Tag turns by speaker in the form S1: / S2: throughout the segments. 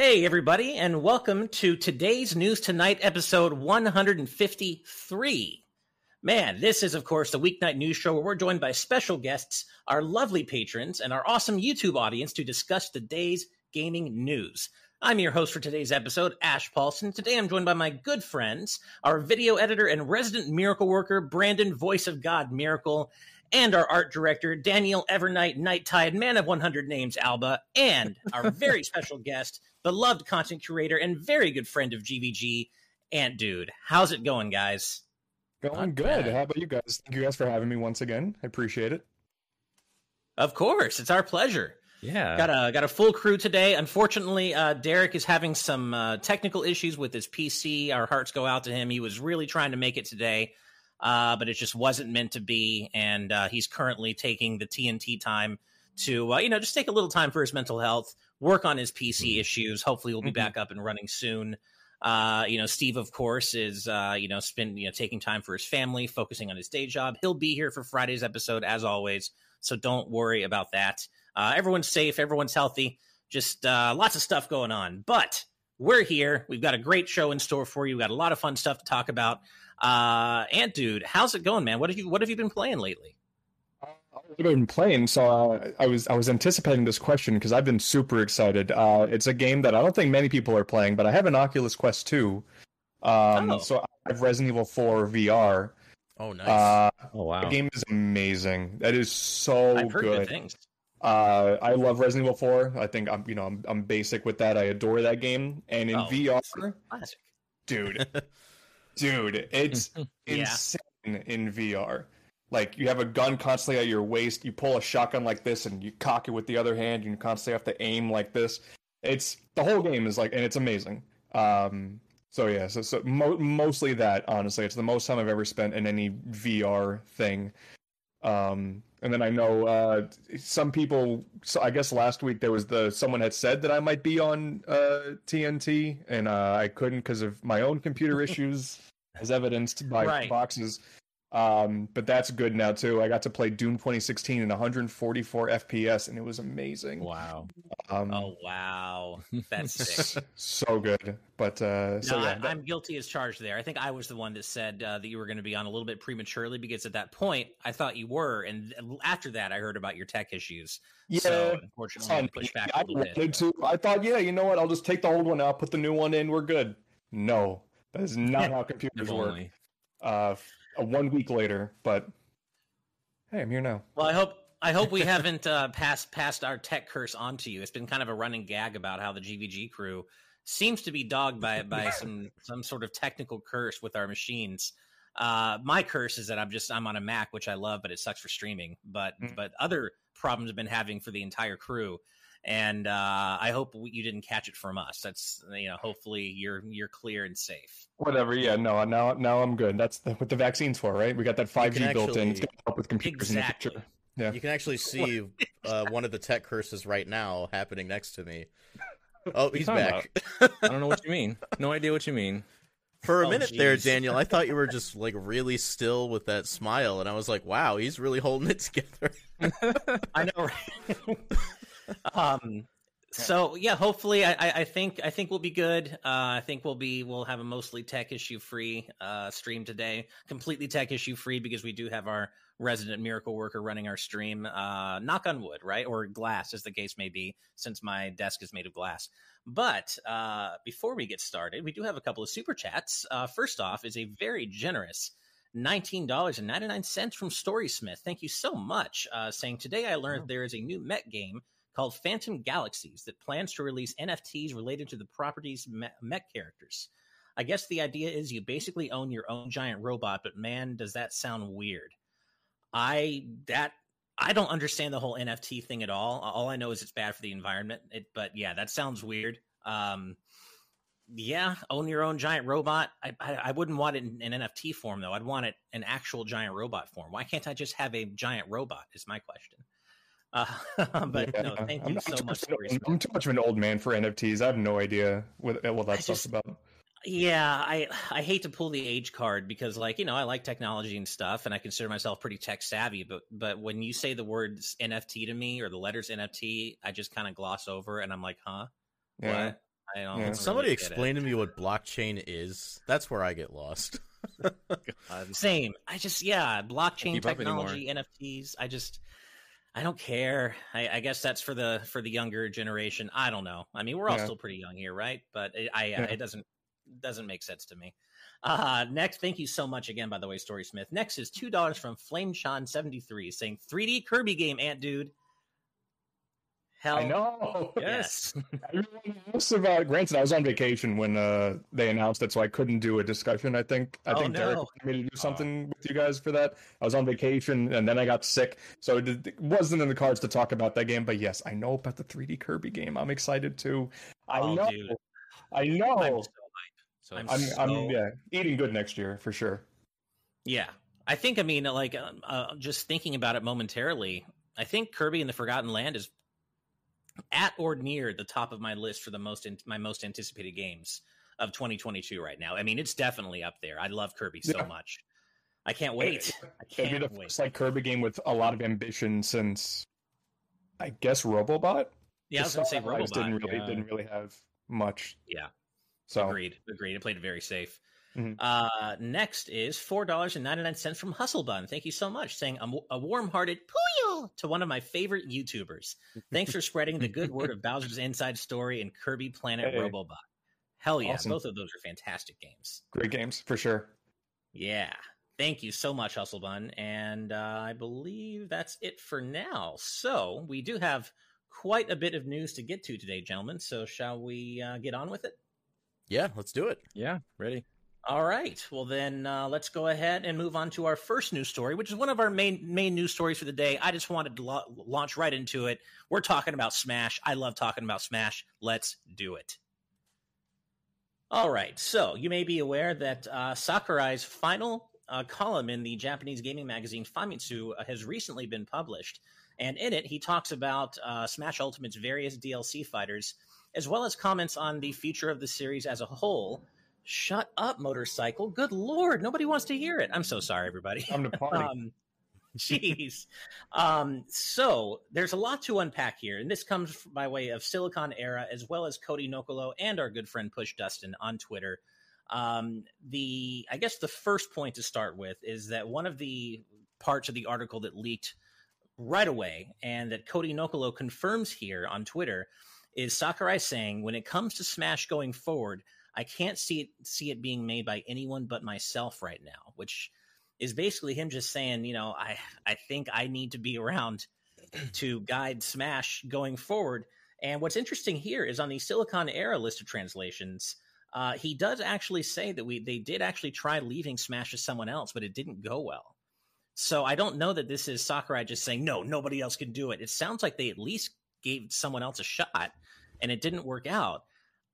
S1: Hey, everybody, and welcome to today's News Tonight episode 153. Man, this is, of course, the weeknight news show where we're joined by special guests, our lovely patrons, and our awesome YouTube audience to discuss the day's gaming news. I'm your host for today's episode, Ash Paulson. Today I'm joined by my good friends, our video editor and resident miracle worker, Brandon Voice of God Miracle, and our art director, Daniel Evernight Night Tide, man of 100 names, Alba, and our very special guest, beloved content curator and very good friend of GVG, Ant Dude. How's it going, guys?
S2: Going
S1: Not
S2: good.
S1: bad.
S2: How about you guys? Thank you guys for having me once again. I appreciate it.
S1: Of course, it's our pleasure.
S3: Yeah.
S1: Got a got a full crew today. Unfortunately, uh, Derek is having some uh, technical issues with his PC. Our hearts go out to him. He was really trying to make it today, uh, but it just wasn't meant to be. And uh, he's currently taking the TNT time to uh, you know just take a little time for his mental health, work on his PC issues. Hopefully, he'll be
S2: Mhm.
S1: back up and running soon. Uh, you know, Steve, of course, is uh, you know spend you know taking time for his family, focusing on his day job. He'll be here for Friday's episode as always, so don't worry about that. Uh, everyone's safe, everyone's healthy. Just uh, lots of stuff going on, but we're here. We've got a great show in store for you. We've got a lot of fun stuff to talk about. Uh, Ant dude, how's it going, man? What have you What have you been playing lately?
S2: I've been playing, so uh, I was I was anticipating this question because I've been super excited. Uh, it's a game that I don't think many people are playing, but I have an Oculus Quest 2. Um,
S1: Oh.
S2: So I have Resident Evil 4 VR.
S4: Oh, nice.
S2: Uh,
S3: oh wow.
S2: The game is amazing. That is so
S1: I've heard good
S2: good.
S1: things.
S2: Uh, I love Resident Evil 4. I think I'm you know I'm I'm basic with that. I adore that game. And in
S1: Oh,
S2: VR,
S1: Classic.
S2: dude, dude, it's
S1: Yeah.
S2: insane in VR. Like you have a gun constantly at your waist, you pull a shotgun like this, and you cock it with the other hand. You constantly have to aim like this. It's the whole game is like, and it's amazing. Um, so yeah, so, so mo- mostly that. Honestly, it's the most time I've ever spent in any VR thing. Um, and then I know uh, some people. So I guess last week there was the someone had said that I might be on uh, TNT, and uh, I couldn't because of my own computer issues, as evidenced by
S1: Right.
S2: boxes. Um, but that's good now too. I got to play Doom 2016 in 144 FPS, and it was amazing.
S3: Wow.
S2: Um,
S1: Oh wow, that's sick.
S2: so good. But uh, so yeah,
S1: I,
S2: that-
S1: I'm guilty as charged there. I think I was the one that said uh, that you were going to be on a little bit prematurely because at that point I thought you were, and after that I heard about your tech issues.
S2: yeah.
S1: so unfortunately, I had to push back
S2: I
S1: a little bit.
S2: to. I thought, yeah, you know what? I'll just take the old one out, put the new one in. We're good. No, that is not how computers work. Uh, a one week later, but hey, I'm here now.
S1: Well, I hope I hope we haven't uh, passed passed our tech curse on to you. It's been kind of a running gag about how the GVG crew seems to be dogged by by some some sort of technical curse with our machines. Uh, my curse is that I'm just I'm on a Mac, which I love, but it sucks for streaming. But
S2: Mm.
S1: but other problems have been having for the entire crew, and uh, I hope you didn't catch it from us. That's you know hopefully you're you're clear and safe.
S2: Whatever. Yeah, no, now now I'm good. That's the, what the vaccine's for, right? We got that 5G
S4: can
S2: built in. It's going to help with computers
S1: Exactly.
S2: in the future. Yeah.
S4: You can actually see uh, one of the tech curses right now happening next to me. Oh, he's back.
S3: I don't know what you mean. No idea what you mean.
S4: For a
S1: Oh,
S4: minute there. Daniel, I thought you were just like really still with that smile, and I was like, "Wow, he's really holding it together."
S1: I know. Right? um. So yeah, hopefully, I, I think I think we'll be good. Uh, I think we'll be we'll have a mostly tech issue free uh, stream today, completely tech issue free because we do have our resident miracle worker running our stream. Uh, knock on wood, right, or glass, as the case may be, since my desk is made of glass. But uh, before we get started, we do have a couple of super chats. Uh, first off, is a very generous $19.99 from Storysmith. Thank you so much. Uh, saying, Today I learned there is a new mech game called Phantom Galaxies that plans to release NFTs related to the property's mech characters. I guess the idea is you basically own your own giant robot, but man, does that sound weird. I that I don't understand the whole NFT thing at all. All I know is it's bad for the environment. It, but yeah, that sounds weird. Um, yeah, own your own giant robot. I, I I wouldn't want it in an NFT form though. I'd want it an actual giant robot form. Why can't I just have a giant robot? Is my question. Uh, but
S2: Yeah.
S1: no, thank
S2: I'm,
S1: you
S2: I'm
S1: so
S2: too
S1: much.
S2: of an- I'm too much of an old man for NFTs. I have no idea what, what that
S1: I
S2: stuff's
S1: just-
S2: about.
S1: Yeah, I I hate to pull the age card because like, you know, I like technology and stuff and I consider myself pretty tech savvy, but but when you say the words NFT to me or the letters NFT, I just kind of gloss over and I'm like, "Huh?
S2: Yeah.
S1: What? I don't.
S2: Yeah.
S1: really
S4: Somebody
S1: get it.
S4: explain to me what blockchain is. That's where I get lost.
S1: Same. I just yeah, blockchain
S3: keep
S1: technology, NFTs. I just I don't care. I, I guess that's for the for the younger generation. I don't know. I mean, we're all
S2: Yeah.
S1: still pretty young here, right? But it, I
S2: Yeah.
S1: it doesn't doesn't make sense to me. Uh next, thank you so much again, by the way, Story Smith. Next is two dollars from FlameSean73 saying 3D Kirby game, Ant Dude. Hell
S2: I know.
S1: yes.
S2: Everyone else about. Granted, I was on vacation when uh, they announced it, so I couldn't do a discussion. I think. I
S1: Oh,
S2: think Derek
S1: no.
S2: wanted me to do something with you guys for that. I was on vacation, and then I got sick, so it it wasn't in the cards to talk about that game. But yes, I know about the 3D Kirby game. I'm excited too. I
S1: Oh,
S2: know.
S1: dude.
S2: I know.
S1: I'm
S2: I'm,
S1: so
S3: So
S1: I'm
S2: I'm,
S1: so-
S2: yeah, eating good next year for sure.
S1: Yeah, I think. I mean, like, um, uh, just thinking about it momentarily, I think Kirby and the Forgotten Land is at or near the top of my list for the most in, my most anticipated games of 2022 right now. I mean, it's definitely up there. I love Kirby so
S2: Yeah.
S1: much. I can't wait. I
S2: It'd be
S1: can't
S2: the
S1: wait.
S2: first like Kirby game with a lot of ambition since, I guess, Robobot.
S1: yeah, I was gonna say Robobot.
S2: didn't really
S3: yeah.
S2: didn't really have much.
S1: Yeah.
S2: So
S1: Agreed. Agreed. It played very safe.
S2: Mhm.
S1: Uh, next is four dollars and ninety nine cents from Hustle Bun. Thank you so much. Saying a, a warm hearted poyo to one of my favorite YouTubers. Thanks for spreading the good word of Bowser's Inside Story and Kirby Planet
S2: Hey.
S1: Robobot. Hell yeah,
S2: Awesome.
S1: both of those are fantastic games.
S2: great games for sure.
S1: Yeah. Thank you so much, Hustle Bun. And uh, I believe that's it for now. So we do have quite a bit of news to get to today, gentlemen. So shall we uh, get on with it?
S4: Yeah, let's do it.
S3: yeah, ready.
S1: All right. Well, then uh, let's go ahead and move on to our first news story, which is one of our main main news stories for the day. I just wanted to la- launch right into it. We're talking about Smash. I love talking about Smash. Let's do it. All right. So you may be aware that uh, Sakurai's final uh, column in the Japanese gaming magazine Famitsu uh, has recently been published, and in it he talks about uh, Smash Ultimate's various DLC fighters, as well as comments on the future of the series as a whole. Shut up, motorcycle. Good lord, nobody wants to hear it. I'm so sorry, everybody.
S2: I'm to party.
S1: Um, jeez. Um, so there's a lot to unpack here, and this comes by way of Siliconera as well as Cody Nokolo and our good friend PushDustIn on Twitter. Um, the I guess the first point to start with is that one of the parts of the article that leaked right away, and that Cody Nokolo confirms here on Twitter, is Sakurai saying when it comes to Smash going forward, I can't see it see it being made by anyone but myself right now, which is basically him just saying, you know, I I think I need to be around to guide Smash going forward. And what's interesting here is on the Siliconera list of translations, uh, he does actually say that we they did actually try leaving Smash to someone else, but it didn't go well. So I don't know that this is Sakurai just saying no, nobody else can do it. It sounds like they at least gave someone else a shot, and it didn't work out.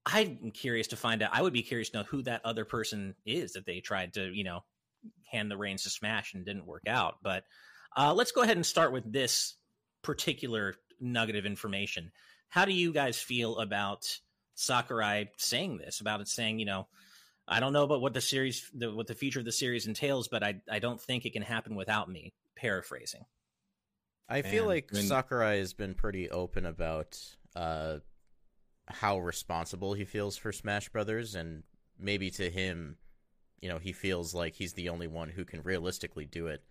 S1: I'm curious to find out. I would be curious to know who that other person is that they tried to, you know, hand the reins to Smash and didn't work out. But uh, let's go ahead and start with this particular nugget of information. How do you guys feel about Sakurai saying this? About it saying, you know, I don't know about what the series, the, what the future of the series entails, but I, I don't think it can happen without me. Paraphrasing.
S4: I feel like
S3: I mean-
S4: Sakurai has been pretty open about uh, how responsible he feels for Smash Brothers, and maybe to him, you know, he feels like he's the only one who can realistically do it.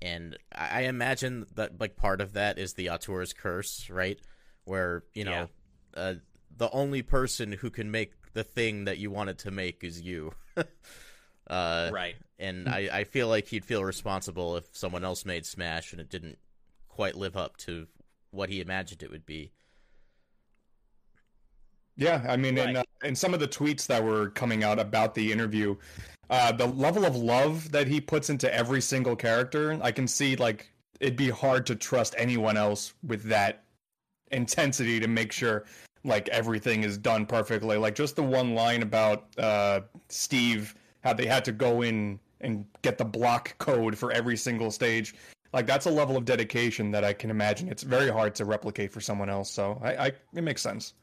S4: And I I imagine that like part of that is the auteur's curse, right? Where you know, uh, the only person who can make the thing that you wanted to make is you. uh,
S1: right.
S4: and I, I feel like he'd feel responsible if someone else made Smash and it didn't quite live up to what he imagined it would be.
S2: Yeah, I mean, in,
S1: Right.
S2: uh, in some of the tweets that were coming out about the interview, uh, the level of love that he puts into every single character, I can see like it'd be hard to trust anyone else with that intensity to make sure like everything is done perfectly. Like just the one line about uh, Steve, how they had to go in and get the block code for every single stage. Like that's a level of dedication that I can imagine it's very hard to replicate for someone else. So I, I it makes sense.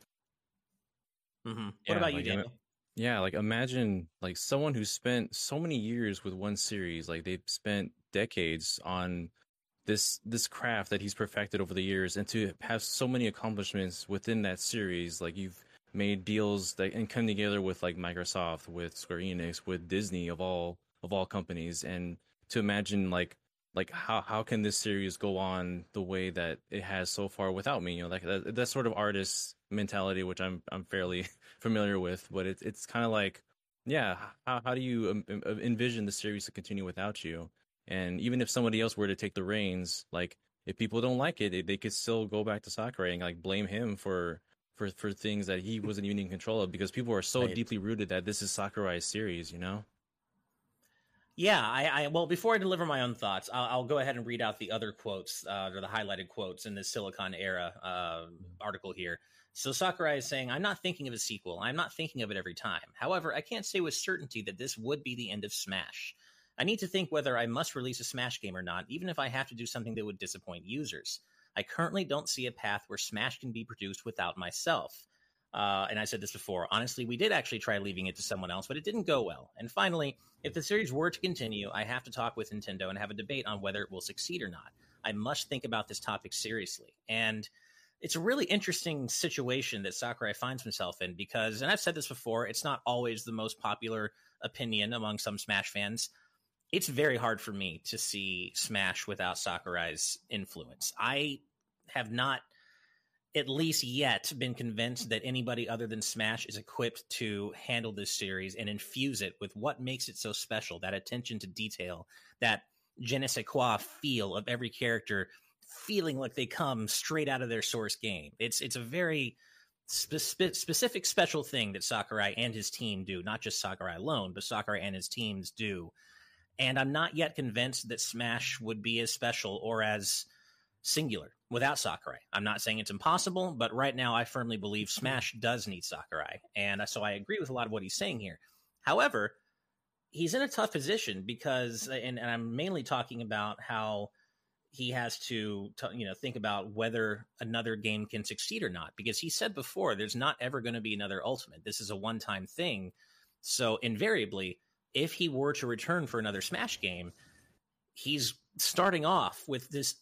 S1: Hmm
S3: Yeah,
S1: what about you,
S3: like, I-
S1: Daniel?
S3: Yeah, like imagine like someone who spent so many years with one series, like they've spent decades on this this craft that he's perfected over the years and to have so many accomplishments within that series, like you've made deals that and come together with like Microsoft, with Square Enix, with Disney of all of all companies, and to imagine like like how how can this series go on the way that it has so far without me? You know, like that, that sort of artist mentality, which I'm I'm fairly familiar with, but it's it's kind of like yeah, how how do you um, envision the series to continue without you? And even if somebody else were to take the reins, like if people don't like it, they, they could still go back to Sakurai and like blame him for for for things that he wasn't even in control of because people are so right. deeply rooted that this is Sakurai's series, you know.
S1: Yeah, I, I, well before I deliver my own thoughts, I'll, I'll go ahead and read out the other quotes uh, or the highlighted quotes in this Siliconera uh, article here. So Sakurai is saying, "I'm not thinking of a sequel. I'm not thinking of it every time. However, I can't say with certainty that this would be the end of Smash. I need to think whether I must release a Smash game or not, even if I have to do something that would disappoint users. I currently don't see a path where Smash can be produced without myself. Uh, and I said this before. Honestly, we did actually try leaving it to someone else, but it didn't go well. And finally, if the series were to continue, I have to talk with Nintendo and have a debate on whether it will succeed or not. I must think about this topic seriously. And it's a really interesting situation that Sakurai finds himself in because, and I've said this before, it's not always the most popular opinion among some Smash fans it's very hard for me to see Smash without Sakurai's influence. I have not, at least yet, been convinced that anybody other than Smash is equipped to handle this series and infuse it with what makes it so special that attention to detail, that je ne sais quoi feel of every character feeling like they come straight out of their source game. It's it's a very spe- specific special thing that Sakurai and his team do, not just Sakurai alone, but Sakurai and his teams do and I'm not yet convinced that Smash would be as special or as singular without Sakurai. I'm not saying it's impossible, but right now I firmly believe Smash does need Sakurai. And so I agree with a lot of what he's saying here. However, he's in a tough position because, and, and I'm mainly talking about how he has to, you know think about whether another game can succeed or not because he said before there's not ever going to be another ultimate this is a one time thing so invariably if he were to return for another Smash game, he's starting off with this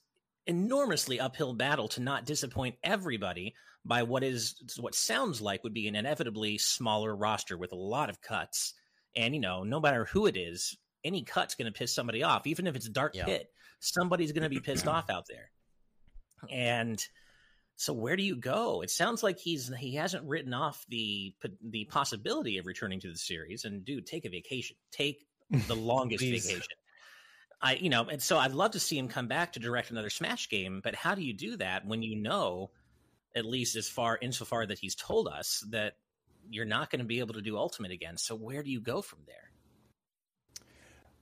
S1: enormously uphill battle to not disappoint everybody by what is what sounds like would be an inevitably smaller roster with a lot of cuts. And you know, no matter who it is, any cut's going to piss somebody off, even if it's Dark yeah. Pit. Somebody's going to be pissed off out there. And so where do you go? It sounds like he's he hasn't written off the the possibility of returning to the series. And dude, take a vacation. Take the longest vacation. I you know, and so I'd love to see him come back to direct another Smash game. But how do you do that when you know, at least as far insofar that he's told us that you're not going to be able to do Ultimate again? So where do you go from there?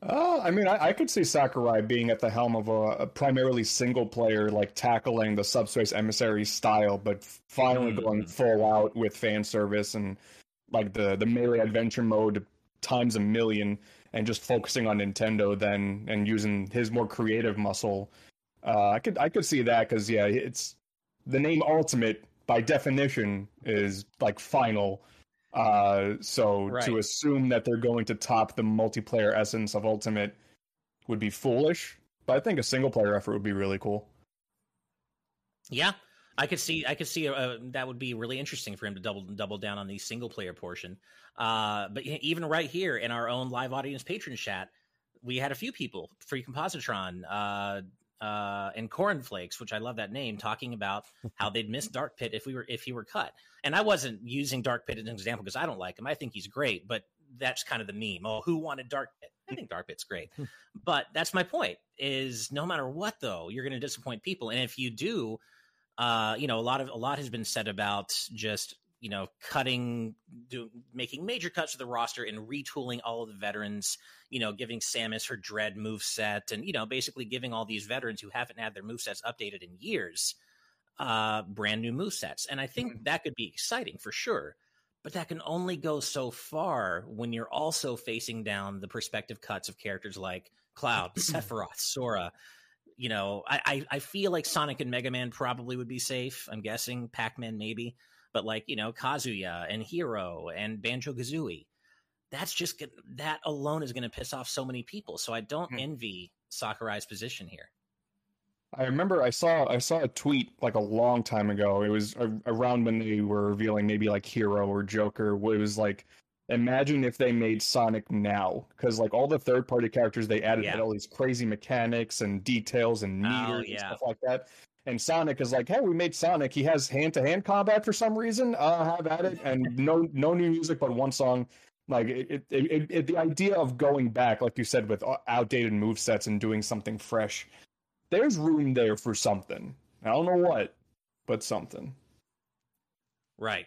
S2: Uh, I mean, I, I, could see Sakurai being at the helm of a, a, primarily single player, like tackling the Subspace Emissary style, but finally mm. going full out with fan service and like the the melee adventure mode times a million, and just focusing on Nintendo then and using his more creative muscle. Uh, I could I could see that because yeah, it's the name Ultimate by definition is like final uh, so right. to assume that they're going to top the multiplayer essence of Ultimate would be foolish. But I think a single player effort would be really cool.
S1: Yeah, I could see. I could see uh, that would be really interesting for him to double double down on the single player portion. Uh, but even right here in our own live audience patron chat, we had a few people, Free Compositron, uh, uh, and Cornflakes, which I love that name, talking about how they'd miss Dark Pit if we were if he were cut. And I wasn't using Dark Pit as an example because I don't like him. I think he's great, but that's kind of the meme. Oh, who wanted Dark Pit? I think Dark Pit's great, but that's my point. Is no matter what though, you're going to disappoint people, and if you do, uh, you know, a lot of a lot has been said about just you know, cutting, do, making major cuts to the roster and retooling all of the veterans, you know, giving Samus her dread move set and, you know, basically giving all these veterans who haven't had their move sets updated in years, uh, brand new move sets. And I think mm-hmm. that could be exciting for sure. But that can only go so far when you're also facing down the perspective cuts of characters like Cloud, Sephiroth, Sora. You know, I, I, I feel like Sonic and Mega Man probably would be safe. I'm guessing Pac Man maybe but like you know Kazuya and Hero and Banjo Kazooie, that's just that alone is going to piss off so many people. So I don't hmm. envy Sakurai's position here.
S2: I remember I saw I saw a tweet like a long time ago. It was a, around when they were revealing maybe like Hero or Joker. It was like, imagine if they made Sonic now, because like all the third party characters they added
S1: Yeah.
S2: had all these crazy mechanics and details and
S1: Oh,
S2: meters and stuff like that. And Sonic is like, hey, we made Sonic. He has hand to hand combat for some reason. Uh, have at it, and no no new music but one song. Like it, it, it, it, the idea of going back, like you said, with uh, outdated move sets and doing something fresh there's room there for something. I don't know what, but something.
S1: Right.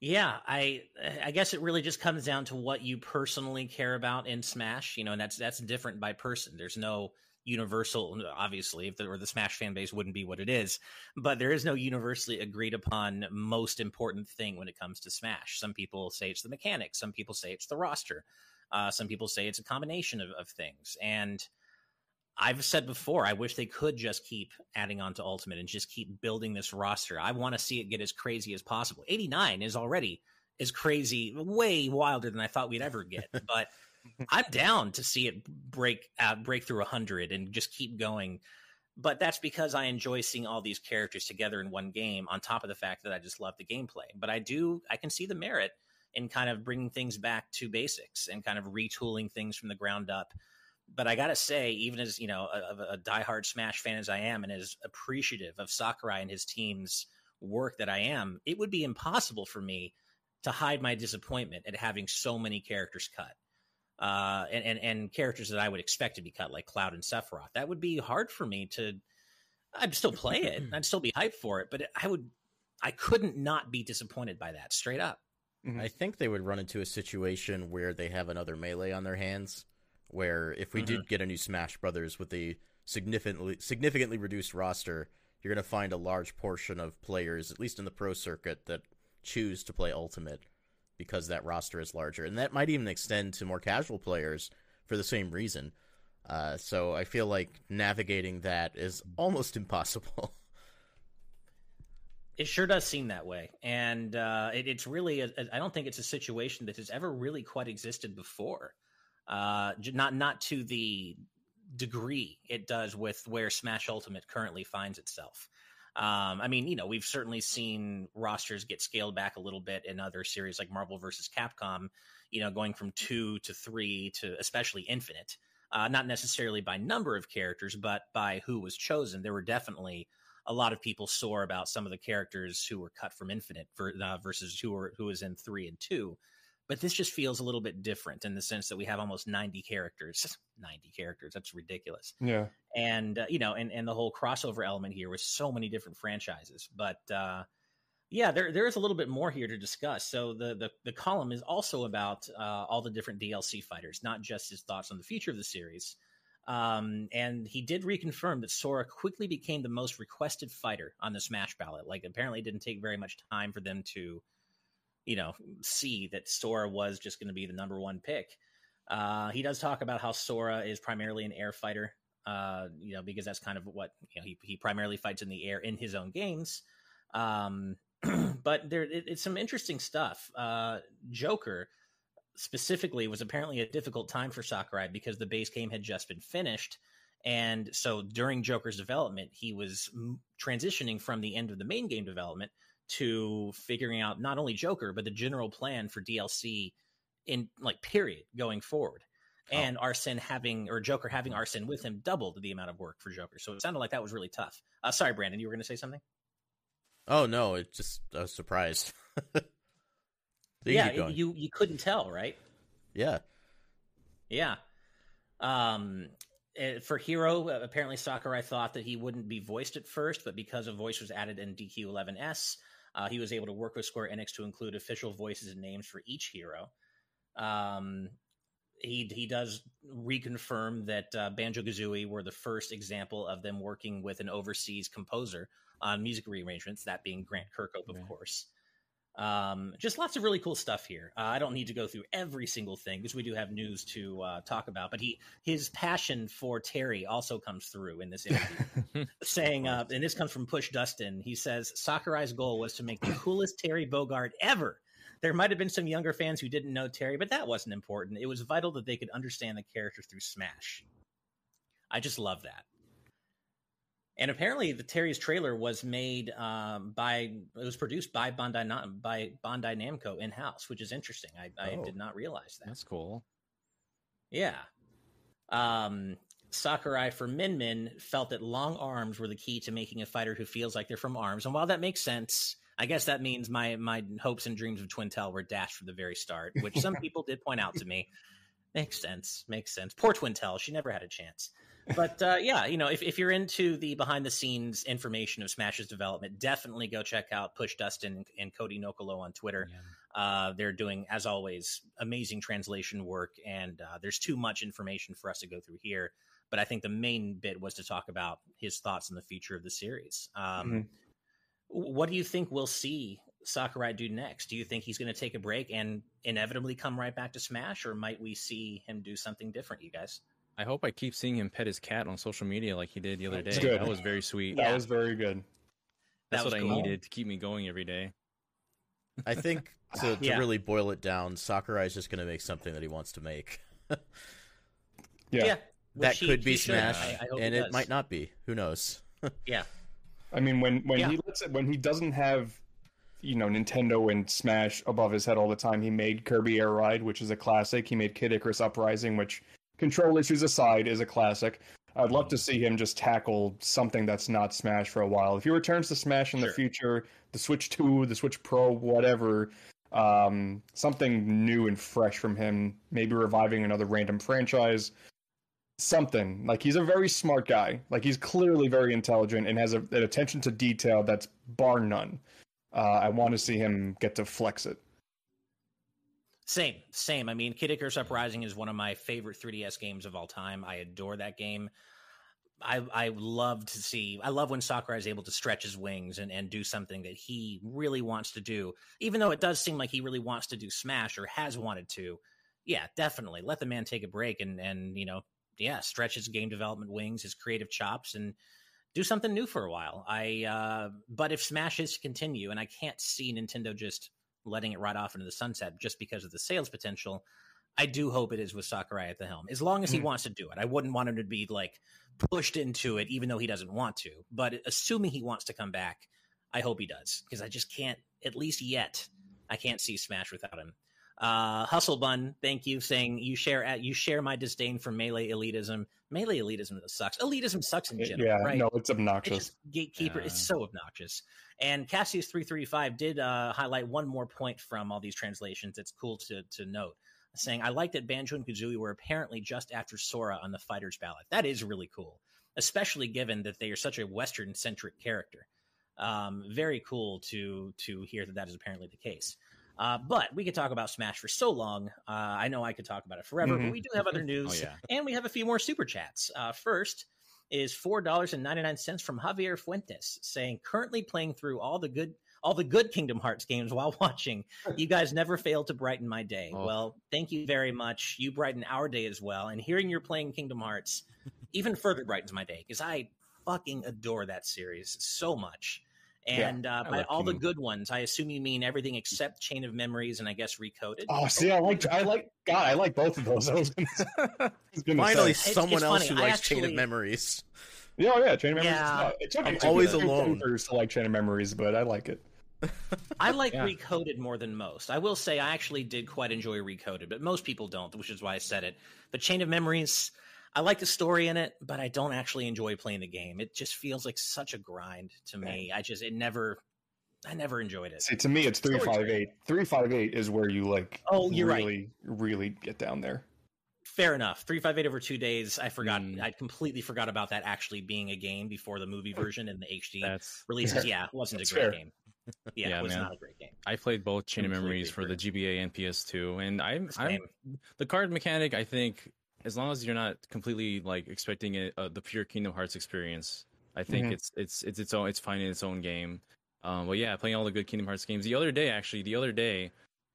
S1: Yeah, I I guess it really just comes down to what you personally care about in Smash, you know, and that's that's different by person. There's no universal obviously if the, or the Smash fan base wouldn't be what it is, but there is no universally agreed upon most important thing when it comes to Smash. Some people say it's the mechanics, some people say it's the roster. Uh, some people say it's a combination of, of things. And I've said before, I wish they could just keep adding on to Ultimate and just keep building this roster. I want to see it get as crazy as possible. 89 is already as crazy, way wilder than I thought we'd ever get. But I'm down to see it break out, break through 100 and just keep going. But that's because I enjoy seeing all these characters together in one game. On top of the fact that I just love the gameplay, but I do, I can see the merit in kind of bringing things back to basics and kind of retooling things from the ground up but I gotta say, even as you know, a, a diehard Smash fan as I am, and as appreciative of Sakurai and his team's work that I am, it would be impossible for me to hide my disappointment at having so many characters cut, uh, and, and and characters that I would expect to be cut, like Cloud and Sephiroth. That would be hard for me to. I'd still play it. I'd still be hyped for it, but I would. I couldn't not be disappointed by that, straight up.
S4: I think they would run into a situation where they have another melee on their hands. Where if we did get a new Smash Brothers with a significantly significantly reduced roster, you're going to find a large portion of players, at least in the pro circuit, that choose to play Ultimate because that roster is larger, and that might even extend to more casual players for the same reason. Uh, so I feel like navigating that is almost impossible.
S1: It sure does seem that way, and uh, it, it's really—I don't think it's a situation that has ever really quite existed before. Uh, not not to the degree it does with where Smash Ultimate currently finds itself. Um, I mean, you know, we've certainly seen rosters get scaled back a little bit in other series like Marvel versus Capcom. You know, going from two to three to especially Infinite. Uh, not necessarily by number of characters, but by who was chosen. There were definitely a lot of people sore about some of the characters who were cut from Infinite ver- uh, versus who were who was in three and two. But this just feels a little bit different in the sense that we have almost ninety characters. ninety characters. That's ridiculous.
S2: Yeah.
S1: And uh, you know, and and the whole crossover element here with so many different franchises. But uh, yeah, there there is a little bit more here to discuss. So the the, the column is also about uh, all the different DLC fighters, not just his thoughts on the future of the series. Um, and he did reconfirm that Sora quickly became the most requested fighter on the Smash ballot. Like, apparently, it didn't take very much time for them to, you know, see that Sora was just going to be the number one pick. Uh, he does talk about how Sora is primarily an air fighter, uh, you know, because that's kind of what you know, he he primarily fights in the air in his own games. Um, but there, it, it's some interesting stuff. Uh, Joker specifically was apparently a difficult time for Sakurai because the base game had just been finished. And so during Joker's development, he was transitioning from the end of the main game development to figuring out not only Joker, but the general plan for DLC in like period going forward. And Arsene having or Joker having Arsene with him doubled the amount of work for Joker. So it sounded like that was really tough. Uh, sorry, Brandon, you were going to say something?
S4: oh no, it just I was surprised.
S1: Yeah, you you couldn't tell, right?
S4: yeah.
S1: Yeah. Um, for Hero, apparently Sakurai thought that he wouldn't be voiced at first, but because a voice was added in DQ11S, uh, he was able to work with Square Enix to include official voices and names for each hero. Um, he he does reconfirm that uh, Banjo Kazooie were the first example of them working with an overseas composer on music rearrangements, that being Grant Kirkhope, of
S3: Right.
S1: course. Um, just lots of really cool stuff here. Uh, I don't need to go through every single thing because we do have news to uh, talk about. But he his passion for Terry also comes through in this interview, saying, uh, and this comes from PushDustIn. He says Sakurai's goal was to make the coolest Terry Bogard ever. There might have been some younger fans who didn't know Terry, but that wasn't important. It was vital that they could understand the character through Smash. I just love that. And apparently, the Terry's trailer was made um, by it was produced by Bandai by Bandai Namco in house, which is interesting. I, I
S4: Oh.
S1: did not realize that.
S3: That's cool.
S1: Yeah. Um, Sakurai for Min Min felt that long arms were the key to making a fighter who feels like they're from arms. And while that makes sense, I guess that means my my hopes and dreams of Twintelle were dashed from the very start, which some people did point out to me. Makes sense. Makes sense. Poor Twintelle. She never had a chance. But uh, yeah, you know, if, if you're into the behind the scenes information of Smash's development, definitely go check out PushDustIn and Cody Nokolo on Twitter.
S3: Yeah.
S1: Uh, they're doing, as always, amazing translation work, and uh, there's too much information for us to go through here. But I think the main bit was to talk about his thoughts on the future of the series. Um,
S2: Mhm.
S1: What do you think we'll see Sakurai do next? Do you think he's going to take a break and inevitably come right back to Smash, or might we see him do something different? You guys?
S3: I hope I keep seeing him pet his cat on social media like he did the other day.
S2: Good.
S3: That was very sweet.
S2: That was very good.
S3: That's
S1: That was
S3: what
S1: cool.
S3: I needed to keep me going every day.
S4: I think to, to
S1: Yeah.
S4: really boil it down, Sakurai is just going to make something that he wants to make.
S2: Yeah.
S1: which
S4: that
S1: he-
S4: could be. Smash,
S1: I- I
S4: and
S1: he
S4: it might not be. Who knows?
S1: Yeah,
S2: I mean, when when
S1: Yeah.
S2: he lets it, when he doesn't have, you know, Nintendo and Smash above his head all the time, he made Kirby Air Ride, which is a classic. He made Kid Icarus Uprising, which, control issues aside, is a classic. I'd love to see him just tackle something that's not Smash for a while. If he returns to Smash in the future, the Switch Two, the Switch Pro, whatever, um, something new and fresh from him, maybe reviving another random franchise something. Like he's a very smart guy. Like he's clearly very intelligent and has a, an attention to detail that's bar none. Uh, I want to see him get to flex it.
S1: Same, same. I mean, Kid Icarus Uprising is one of my favorite 3DS games of all time. I adore that game. I I love to see. I love when Sakurai is able to stretch his wings and and do something that he really wants to do. Even though it does seem like he really wants to do Smash or has wanted to. Yeah, definitely. Let the man take a break and and you know, yeah, stretch his game development wings, his creative chops, and do something new for a while. I uh but if Smash is to continue, and I can't see Nintendo just letting it ride off into the sunset just because of the sales potential. I do hope it is with Sakurai at the helm, as long as he
S2: Mhm.
S1: wants to do it. I wouldn't want him to be like pushed into it, even though he doesn't want to. But assuming he wants to come back, I hope he does because I just can't, at least yet, I can't see Smash without him. Uh, Hustle Bun, thank you, saying you share at you share my disdain for melee elitism. Melee elitism sucks. Elitism sucks in general,
S2: yeah,
S1: right?
S2: no, it's
S1: It's
S2: obnoxious.
S1: just gatekeeper. It's so obnoxious. And Cassius three thirty five did uh, highlight one more point from all these translations. It's cool to to note, saying I like that Banjo and Kazooie were apparently just after Sora on the fighters ballot. That is really cool, especially given that they are such a Western centric character. Um, very cool to to hear that that is apparently the case. Uh, but we could talk about Smash for so long. Uh, I know I could talk about it forever, but
S2: Mhm.
S1: we do have other news.
S3: Oh yeah.
S1: And we have a few more super chats. Uh, first is four dollars and ninety nine cents from Javier Fuentes, saying currently playing through all the good all the good Kingdom Hearts games while watching. You guys never fail to brighten my day.
S3: Oh.
S1: Well, thank you very much. You brighten our day as well. And hearing you're playing Kingdom Hearts even further brightens my day because I fucking adore that series so much.
S2: Yeah,
S1: And uh, by
S3: love
S1: all the good ones, I assume you mean everything except Chain of Memories and I guess Recoded.
S2: Oh, see, I like, I like, God, I like both of those. I was gonna, I was gonna
S4: Finally,
S2: say.
S4: Someone
S1: it's
S4: else
S1: funny,
S4: who
S1: I
S4: likes Chain of Memories.
S2: yeah, oh, yeah, Chain of Memories.
S1: Yeah.
S2: It took,
S4: I'm always
S2: me
S4: alone.
S2: playthroughs to like Chain of Memories, but I like it.
S1: I like
S3: Yeah.
S1: Recoded more than most. I will say I actually did quite enjoy Recoded, but most people don't, which is why I said it. But Chain of Memories, I like the story in it, but I don't actually enjoy playing the game. It just feels like such a grind to me. I just it never I never enjoyed it.
S2: See, to me, it's three
S1: Story's
S2: five eight. Three five eight is where you like.
S1: Oh, you're right.
S2: really, really get down there.
S1: Fair enough. 358 over 2 days. I forgot
S3: Mm.
S1: I completely forgot about that actually being a game before the movie version and the HD
S3: That's
S1: releases.
S2: Fair.
S1: Yeah, it wasn't
S2: That's
S1: a great
S2: fair.
S1: game. Yeah,
S3: Yeah,
S1: it was
S3: man.
S1: not a great game.
S3: I played both Chain of Memories for the. GBA and PS2, and I'm, I'm the card mechanic. I think as long as you're not completely like expecting it, uh, the pure Kingdom Hearts experience, I think
S2: Mhm.
S3: it's it's it's its own. It's fine in its own game. Um, but yeah, playing all the good Kingdom Hearts games. The other day, actually, the other day,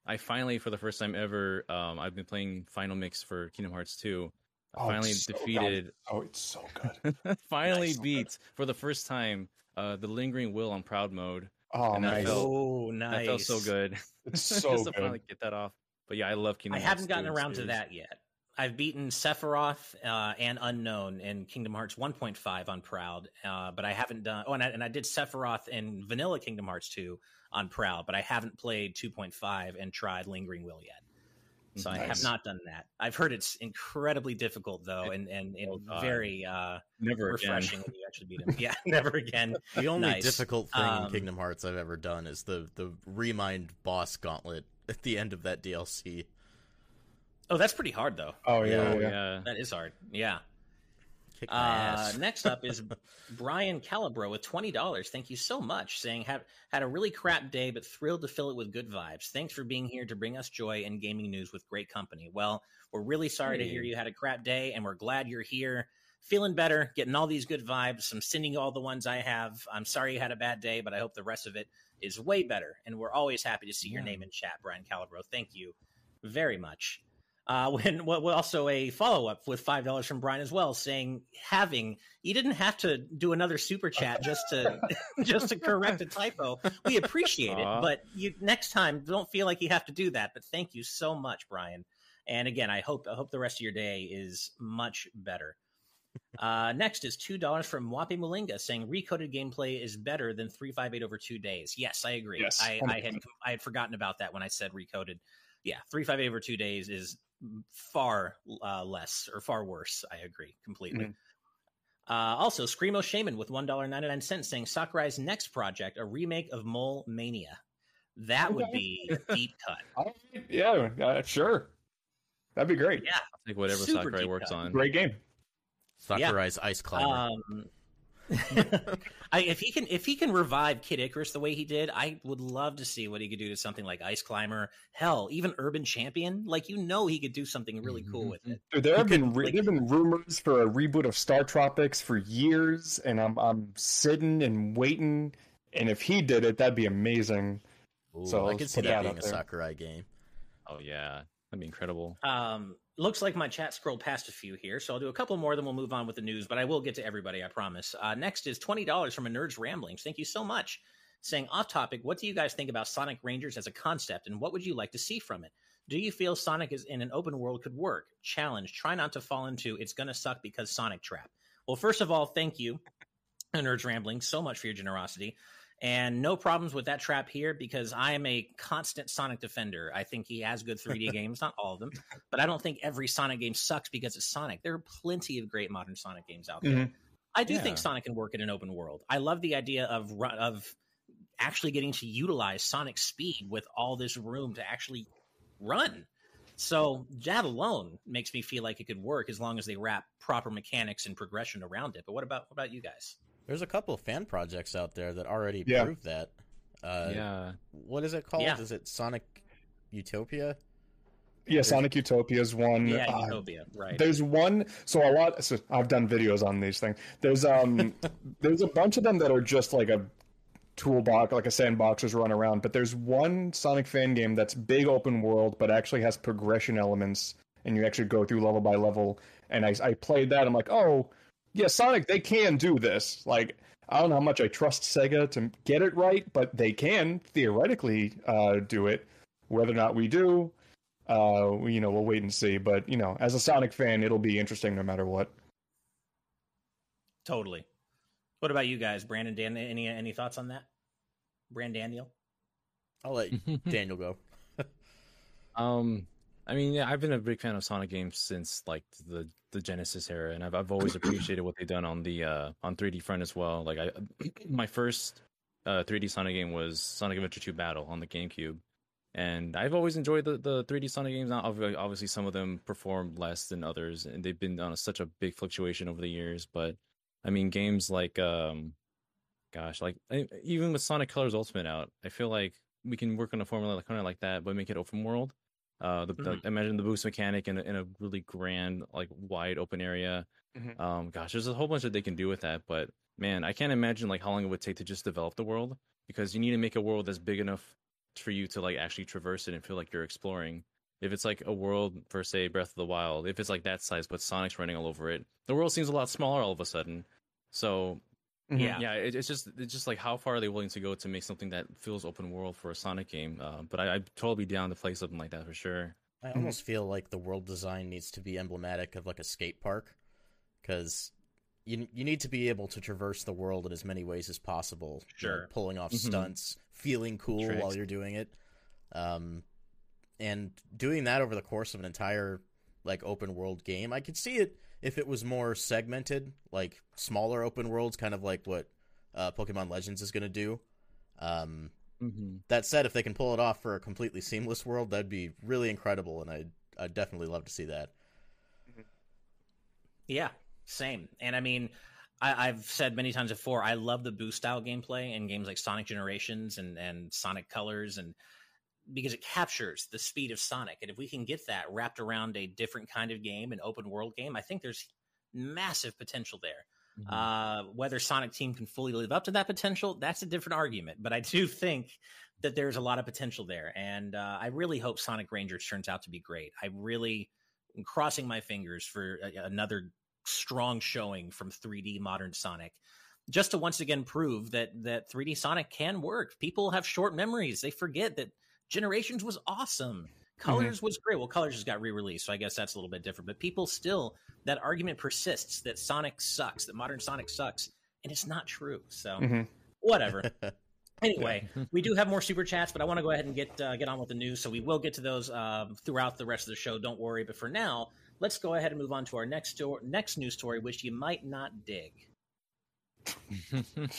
S3: I finally, for the first time ever, um, I've been playing Final Mix for Kingdom Hearts 2. I
S2: Oh,
S3: finally
S2: it's so
S3: defeated,
S2: Oh, it's so good.
S3: finally
S2: Nice.
S3: beat for the first time uh, the Lingering Will on Proud Mode.
S2: Oh,
S3: And that
S2: nice.
S3: felt-
S1: Oh, nice.
S3: That felt so good.
S2: It's so
S3: Just to finally get that off. But yeah, I love
S1: I
S3: Kingdom Hearts I
S1: haven't gotten
S3: 2
S1: around to that yet. I've beaten Sephiroth uh, and Unknown in Kingdom Hearts 1.5 on Proud, uh, but I haven't done. Oh, and I, and I did Sephiroth in Vanilla Kingdom Hearts 2 on Proud, but I haven't played 2.5 and tried Lingering Will yet. So I have not done that. I've heard it's incredibly difficult though, and and, and
S3: Oh,
S1: very uh,
S3: Never
S1: refreshing
S3: again.
S1: when you actually beat him. Yeah, never again.
S4: The only
S1: Nice.
S4: difficult thing
S1: Um,
S4: in Kingdom Hearts I've ever done is the the Re Mind boss gauntlet at the end of that DLC.
S1: Oh, that's pretty hard though.
S2: Oh yeah, yeah.
S3: yeah.
S1: That is hard. Yeah.
S4: Kick my
S1: Uh,
S4: ass.
S1: next up is Brian Calabro with twenty dollars. Thank you so much. Saying had had a really crap day, but thrilled to fill it with good vibes. Thanks for being here to bring us joy and gaming news with great company. Well, we're really sorry to hear you had a crap day, and we're glad you're here, feeling better, getting all these good vibes. I'm sending you all the ones I have. I'm sorry you had a bad day, but I hope the rest of it is way better. And we're always happy to see your name in chat, Brian Calabro. Thank you very much. Uh, when well, also a follow up with five dollars from Brian as well, saying having you didn't have to do another super chat just to just to correct a typo. We appreciate it, but you next time don't feel like you have to do that. But thank you so much, Brian. And again, I hope I hope the rest of your day is much better. Uh, next is two dollars from Wapi Mulinga saying recoded gameplay is better than three five eight over two days. Yes, I agree.
S2: Yes,
S1: I, I had I had forgotten about that when I said recoded. Yeah, three five eight over two days is far uh, less or far worse. I agree completely.
S2: Mhm.
S1: Uh, also, Screamo Shaman with one dollar ninety nine cents saying Sakurai's next project, a remake of Mole Mania. That would
S2: Okay.
S1: be deep cut.
S2: Yeah, uh, sure. That'd be great.
S1: Yeah.
S3: I'll take whatever
S1: Super
S3: Sakurai works
S1: cut.
S3: on.
S2: Great game.
S4: Sakurai's Ice Climber.
S1: Um, I, if he can, if he can revive Kid Icarus the way he did, I would love to see what he could do to something like Ice Climber. Hell, even Urban Champion. Like you know, he could do something really cool with mm-hmm. it.
S2: Dude, there have
S1: You
S2: been re-
S1: like-
S2: there have been rumors for a reboot of StarTropics for years, and I'm I'm sitting and waiting. And if he did it, that'd be amazing.
S4: Ooh,
S2: so
S4: I could see that
S2: that
S4: being a. Sakurai game.
S3: Oh yeah, that'd be incredible.
S1: Um, looks like my chat scrolled past a few here, so I'll do a couple more, then we'll move on with the news. But I will get to everybody, I promise. Uh, next is twenty dollars from a Nerd's Ramblings. Thank you so much. Saying off topic, what do you guys think about Sonic Rangers as a concept, and what would you like to see from it? Do you feel Sonic is in an open world could work? Challenge: Try not to fall into it's gonna suck because Sonic trap. Well, first of all, thank you, Nerds Rambling, so much for your generosity. And no problems with that trap here because I am a constant Sonic defender. I think he has good 3D games, not all of them, but I don't think every Sonic game sucks because it's Sonic. There are plenty of great modern Sonic games out there.
S2: Mhm.
S1: I do
S3: Yeah.
S1: think Sonic can work in an open world. I love the idea of of actually getting to utilize Sonic speed with all this room to actually run. So that alone makes me feel like it could work as long as they wrap proper mechanics and progression around it. But what about what about you guys?
S4: There's a couple of fan projects out there that already
S2: Yeah.
S4: prove that. Uh,
S3: yeah,
S4: What is it called?
S1: Yeah.
S4: Is it Sonic Utopia?
S2: Yeah, Sonic Utopia is one.
S1: Yeah,
S2: uh,
S1: Utopia, right?
S2: There's one. So a lot. So I've done videos on these things. There's um, there's a bunch of them that are just like a toolbox, like a sandbox, just run around. But there's one Sonic fan game that's big open world, but actually has progression elements, and you actually go through level by level. And I I played that. I'm like, oh yeah, Sonic, they can do this. Like I don't know how much I trust Sega to get it right, but they can theoretically uh, do it. Whether or not we do, uh, you know, we'll wait and see. But you know, as a Sonic fan, it'll be interesting no matter what.
S1: Totally. What about you guys, Brandon? Dan, any any thoughts on that? Brand Daniel.
S4: I'll let Daniel go.
S3: Um, I mean, yeah, I've been a big fan of Sonic games since like the the Genesis era, and I've I've always appreciated what they've done on the uh on 3D front as well. Like I, my first uh 3D Sonic game was Sonic Adventure 2 Battle on the GameCube, and I've always enjoyed the the 3D Sonic games. Now, obviously, some of them perform less than others, and they've been on a, such a big fluctuation over the years. But I mean, games like um, gosh, like even with Sonic Colors Ultimate out, I feel like we can work on a formula kind of like that, but make it open world. Uh, the, the- imagine the boost mechanic in a, in a really grand, like wide open area.
S2: Mhm.
S3: Um, gosh, there's a whole bunch that they can do with that, but man, I can't imagine like how long it would take to just develop the world because you need to make a world that's big enough for you to like actually traverse it and feel like you're exploring. If it's like a world for say Breath of the Wild, if it's like that size but Sonic's running all over it, the world seems a lot smaller all of a sudden. So
S2: Mhm.
S1: Yeah.
S3: yeah, it, it's just it's just like how far are they willing to go to make something that feels open world for a Sonic game? Uh, but I, I'd totally be down to play something like that for sure.
S4: I almost feel like the world design needs to be emblematic of like a skate park, because you you need to be able to traverse the world in as many ways as possible. you know,
S1: Sure.
S4: pulling off
S3: Mhm.
S4: stunts, feeling cool
S3: Tricks.
S4: while you're doing it, um, and doing that over the course of an entire like open world game. I could see it if it was more segmented, like smaller open worlds, kind of like what uh, Pokemon Legends is going to do. Um,
S3: Mm-hmm.
S4: that said, if they can pull it off for a completely seamless world, that'd be really incredible, and I'd I'd definitely love to see that.
S1: Yeah, same. And I mean, I, I've said many times before, I love the boost style gameplay in games like Sonic Generations and, and Sonic Colors, and because it captures the speed of Sonic. And if we can get that wrapped around a different kind of game, an open world game, I think there's massive potential there.
S3: Mm-hmm.
S1: Uh, whether Sonic Team can fully live up to that potential, that's a different argument. But I do think that there's a lot of potential there, and uh, I really hope Sonic Rangers turns out to be great. I really am crossing my fingers for a, another strong showing from 3D modern Sonic, just to once again prove that that 3D Sonic can work. People have short memories; they forget that Generations was awesome. Colors was great. Well, Colors just got re-released, so I guess that's a little bit different. But people still that argument persists that Sonic sucks, that modern Sonic sucks, and it's not true. So
S2: Mhm.
S1: whatever. Anyway, we do have more super chats, but I want to go ahead and get uh, get on with the news. So we will get to those um, throughout the rest of the show. Don't worry. But for now, let's go ahead and move on to our next sto- next news story, which you might not dig.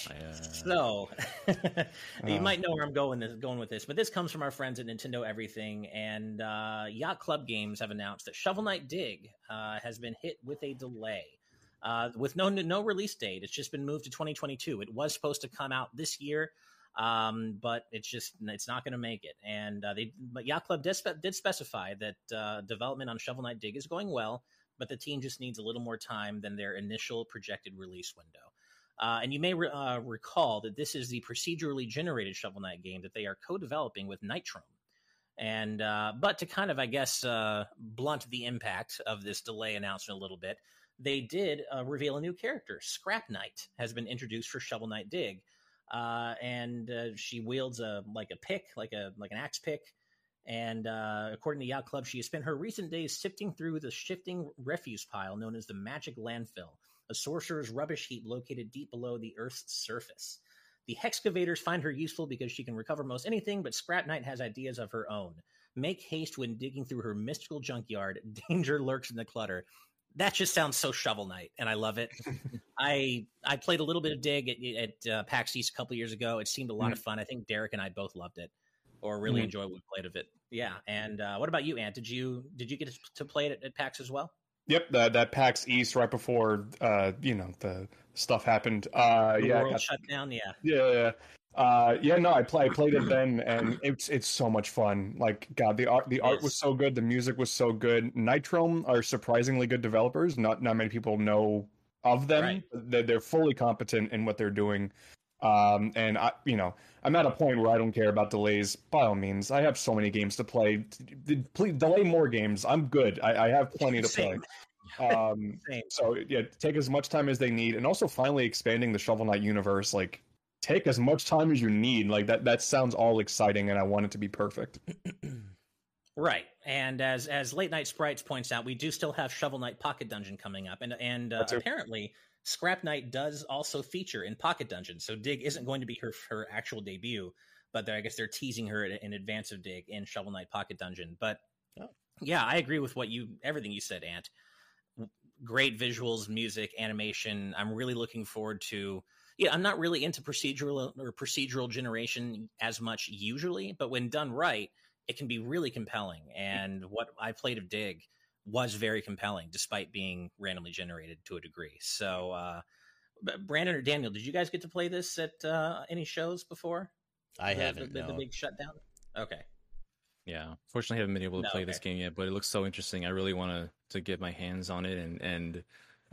S1: So you might know where I'm going this, going with this, but this comes from our friends at Nintendo Everything and uh, Yacht Club Games have announced that Shovel Knight Dig uh, has been hit with a delay. Uh, with no no release date, it's just been moved to 2022. It was supposed to come out this year, um, but it's just it's not going to make it. And uh, they but Yacht Club did, spe- did specify that uh, development on Shovel Knight Dig is going well, but the team just needs a little more time than their initial projected release window. Uh, and you may re- uh, recall that this is the procedurally generated Shovel Knight game that they are co-developing with Nitrome. And uh, but to kind of, I guess, uh, blunt the impact of this delay announcement a little bit, they did uh, reveal a new character. Scrap Knight has been introduced for Shovel Knight Dig, uh, and she wields a like a pick, like a like an axe pick. And according to Yacht Club, she has spent her recent days sifting through the shifting refuse pile known as the Magic Landfill, a sorcerer's rubbish heap located deep below the Earth's surface. The excavators find her useful because she can recover most anything, but Scrap Knight has ideas of her own. Make haste when digging through her mystical junkyard. Danger lurks in the clutter. That just sounds so Shovel Knight, and I love it. I I played a little bit of Dig at, at uh, PAX East a couple years ago. It seemed a lot of fun. I think Derek and I both loved it, or really
S2: Mhm.
S1: enjoyed what we played of it. Yeah. And uh, what about you, Ant? Did you did you get to play it at, at PAX as well?
S2: Yep, that that PAX East right before uh, you know the stuff happened. Uh,
S1: The
S2: yeah,
S1: world
S2: got-
S1: shut down. Yeah.
S2: yeah, yeah. Uh, yeah, no, I play, I played it then, and it's it's so much fun. Like, God, the art the art was so good, the music was so good. Nitrome are surprisingly good developers. Not not many people know of them.
S1: Right.
S2: They're, they're fully competent in what they're doing. Um, and I, you know, I'm at a point where I don't care about delays. By all means, I have so many games to play. Please delay more games. I'm good. I, I have plenty to play.
S1: Same.
S2: Um, so yeah, take as much time as they need, and also finally expanding the Shovel Knight universe. Like, take as much time as you need. Like that. That sounds all exciting, and I want it to be perfect.
S1: Right, and as as Late Night Sprites points out, we do still have Shovel Knight Pocket Dungeon coming up, and and uh,
S2: That's it.
S1: Scrap Knight does also feature in Pocket Dungeon. So Dig isn't going to be her her actual debut, but I guess they're teasing her in in advance of Dig in Shovel Knight Pocket Dungeon. But
S4: Oh.
S1: yeah, I agree with what you everything you said, Ant. Great visuals, music, animation. I'm really looking forward to. Yeah, I'm not really into procedural or procedural generation as much usually, but when done right, it can be really compelling. Mm. And what I played of Dig was very compelling, despite being randomly generated to a degree. So, uh, Brandon or Daniel, did you guys get to play this at uh, any shows before?
S4: I
S1: the,
S4: haven't.
S1: The, the,
S4: no.
S1: big shutdown. Okay.
S3: Yeah, fortunately, I haven't been able to
S1: No,
S3: play this game yet, but it looks so interesting. I really want to to get my hands on it, and and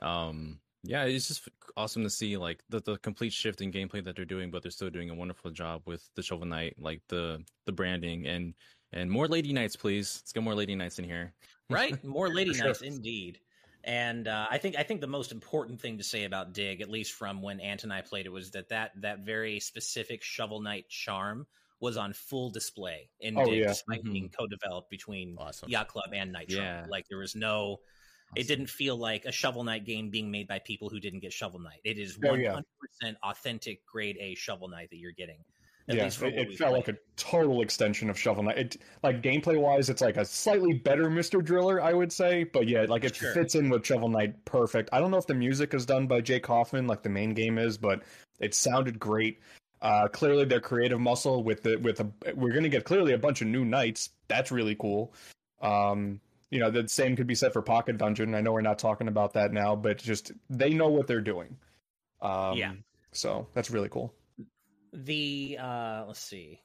S3: um, yeah, it's just awesome to see like the, the complete shift in gameplay that they're doing, but they're still doing a wonderful job with the Shovel Knight, like the the branding and and more Lady Knights, please. Let's get more Lady Knights in here.
S1: right more lady
S2: sure.
S1: nights indeed and uh, i think i think the most important thing to say about dig at least from when ant and i played it was that that that very specific shovel knight charm was on full display in
S2: Oh,
S1: Dig,
S2: yeah.
S1: despite
S3: Mhm.
S1: being co-developed between
S4: Awesome.
S1: Yacht Club and Nitrome.
S3: Yeah.
S1: Like there was no it didn't feel like a Shovel Knight game being made by people who didn't get Shovel Knight. It is
S2: Oh,
S1: one hundred percent authentic grade A Shovel Knight that you're getting. At
S2: yeah,
S1: least
S2: it, it felt
S1: played.
S2: like a total extension of Shovel Knight. It, like gameplay wise, it's like a slightly better Mr. Driller, I would say. But yeah, like it
S1: Sure.
S2: fits in with Shovel Knight perfect. I don't know if the music is done by Jake Kaufman, like the main game is, but it sounded great. Uh, clearly, their creative muscle with the with a we're gonna get clearly a bunch of new knights. That's really cool. Um, you know, the same could be said for Pocket Dungeon. I know we're not talking about that now, but just they know what they're doing. Um,
S1: Yeah.
S2: So that's really cool.
S1: The uh let's see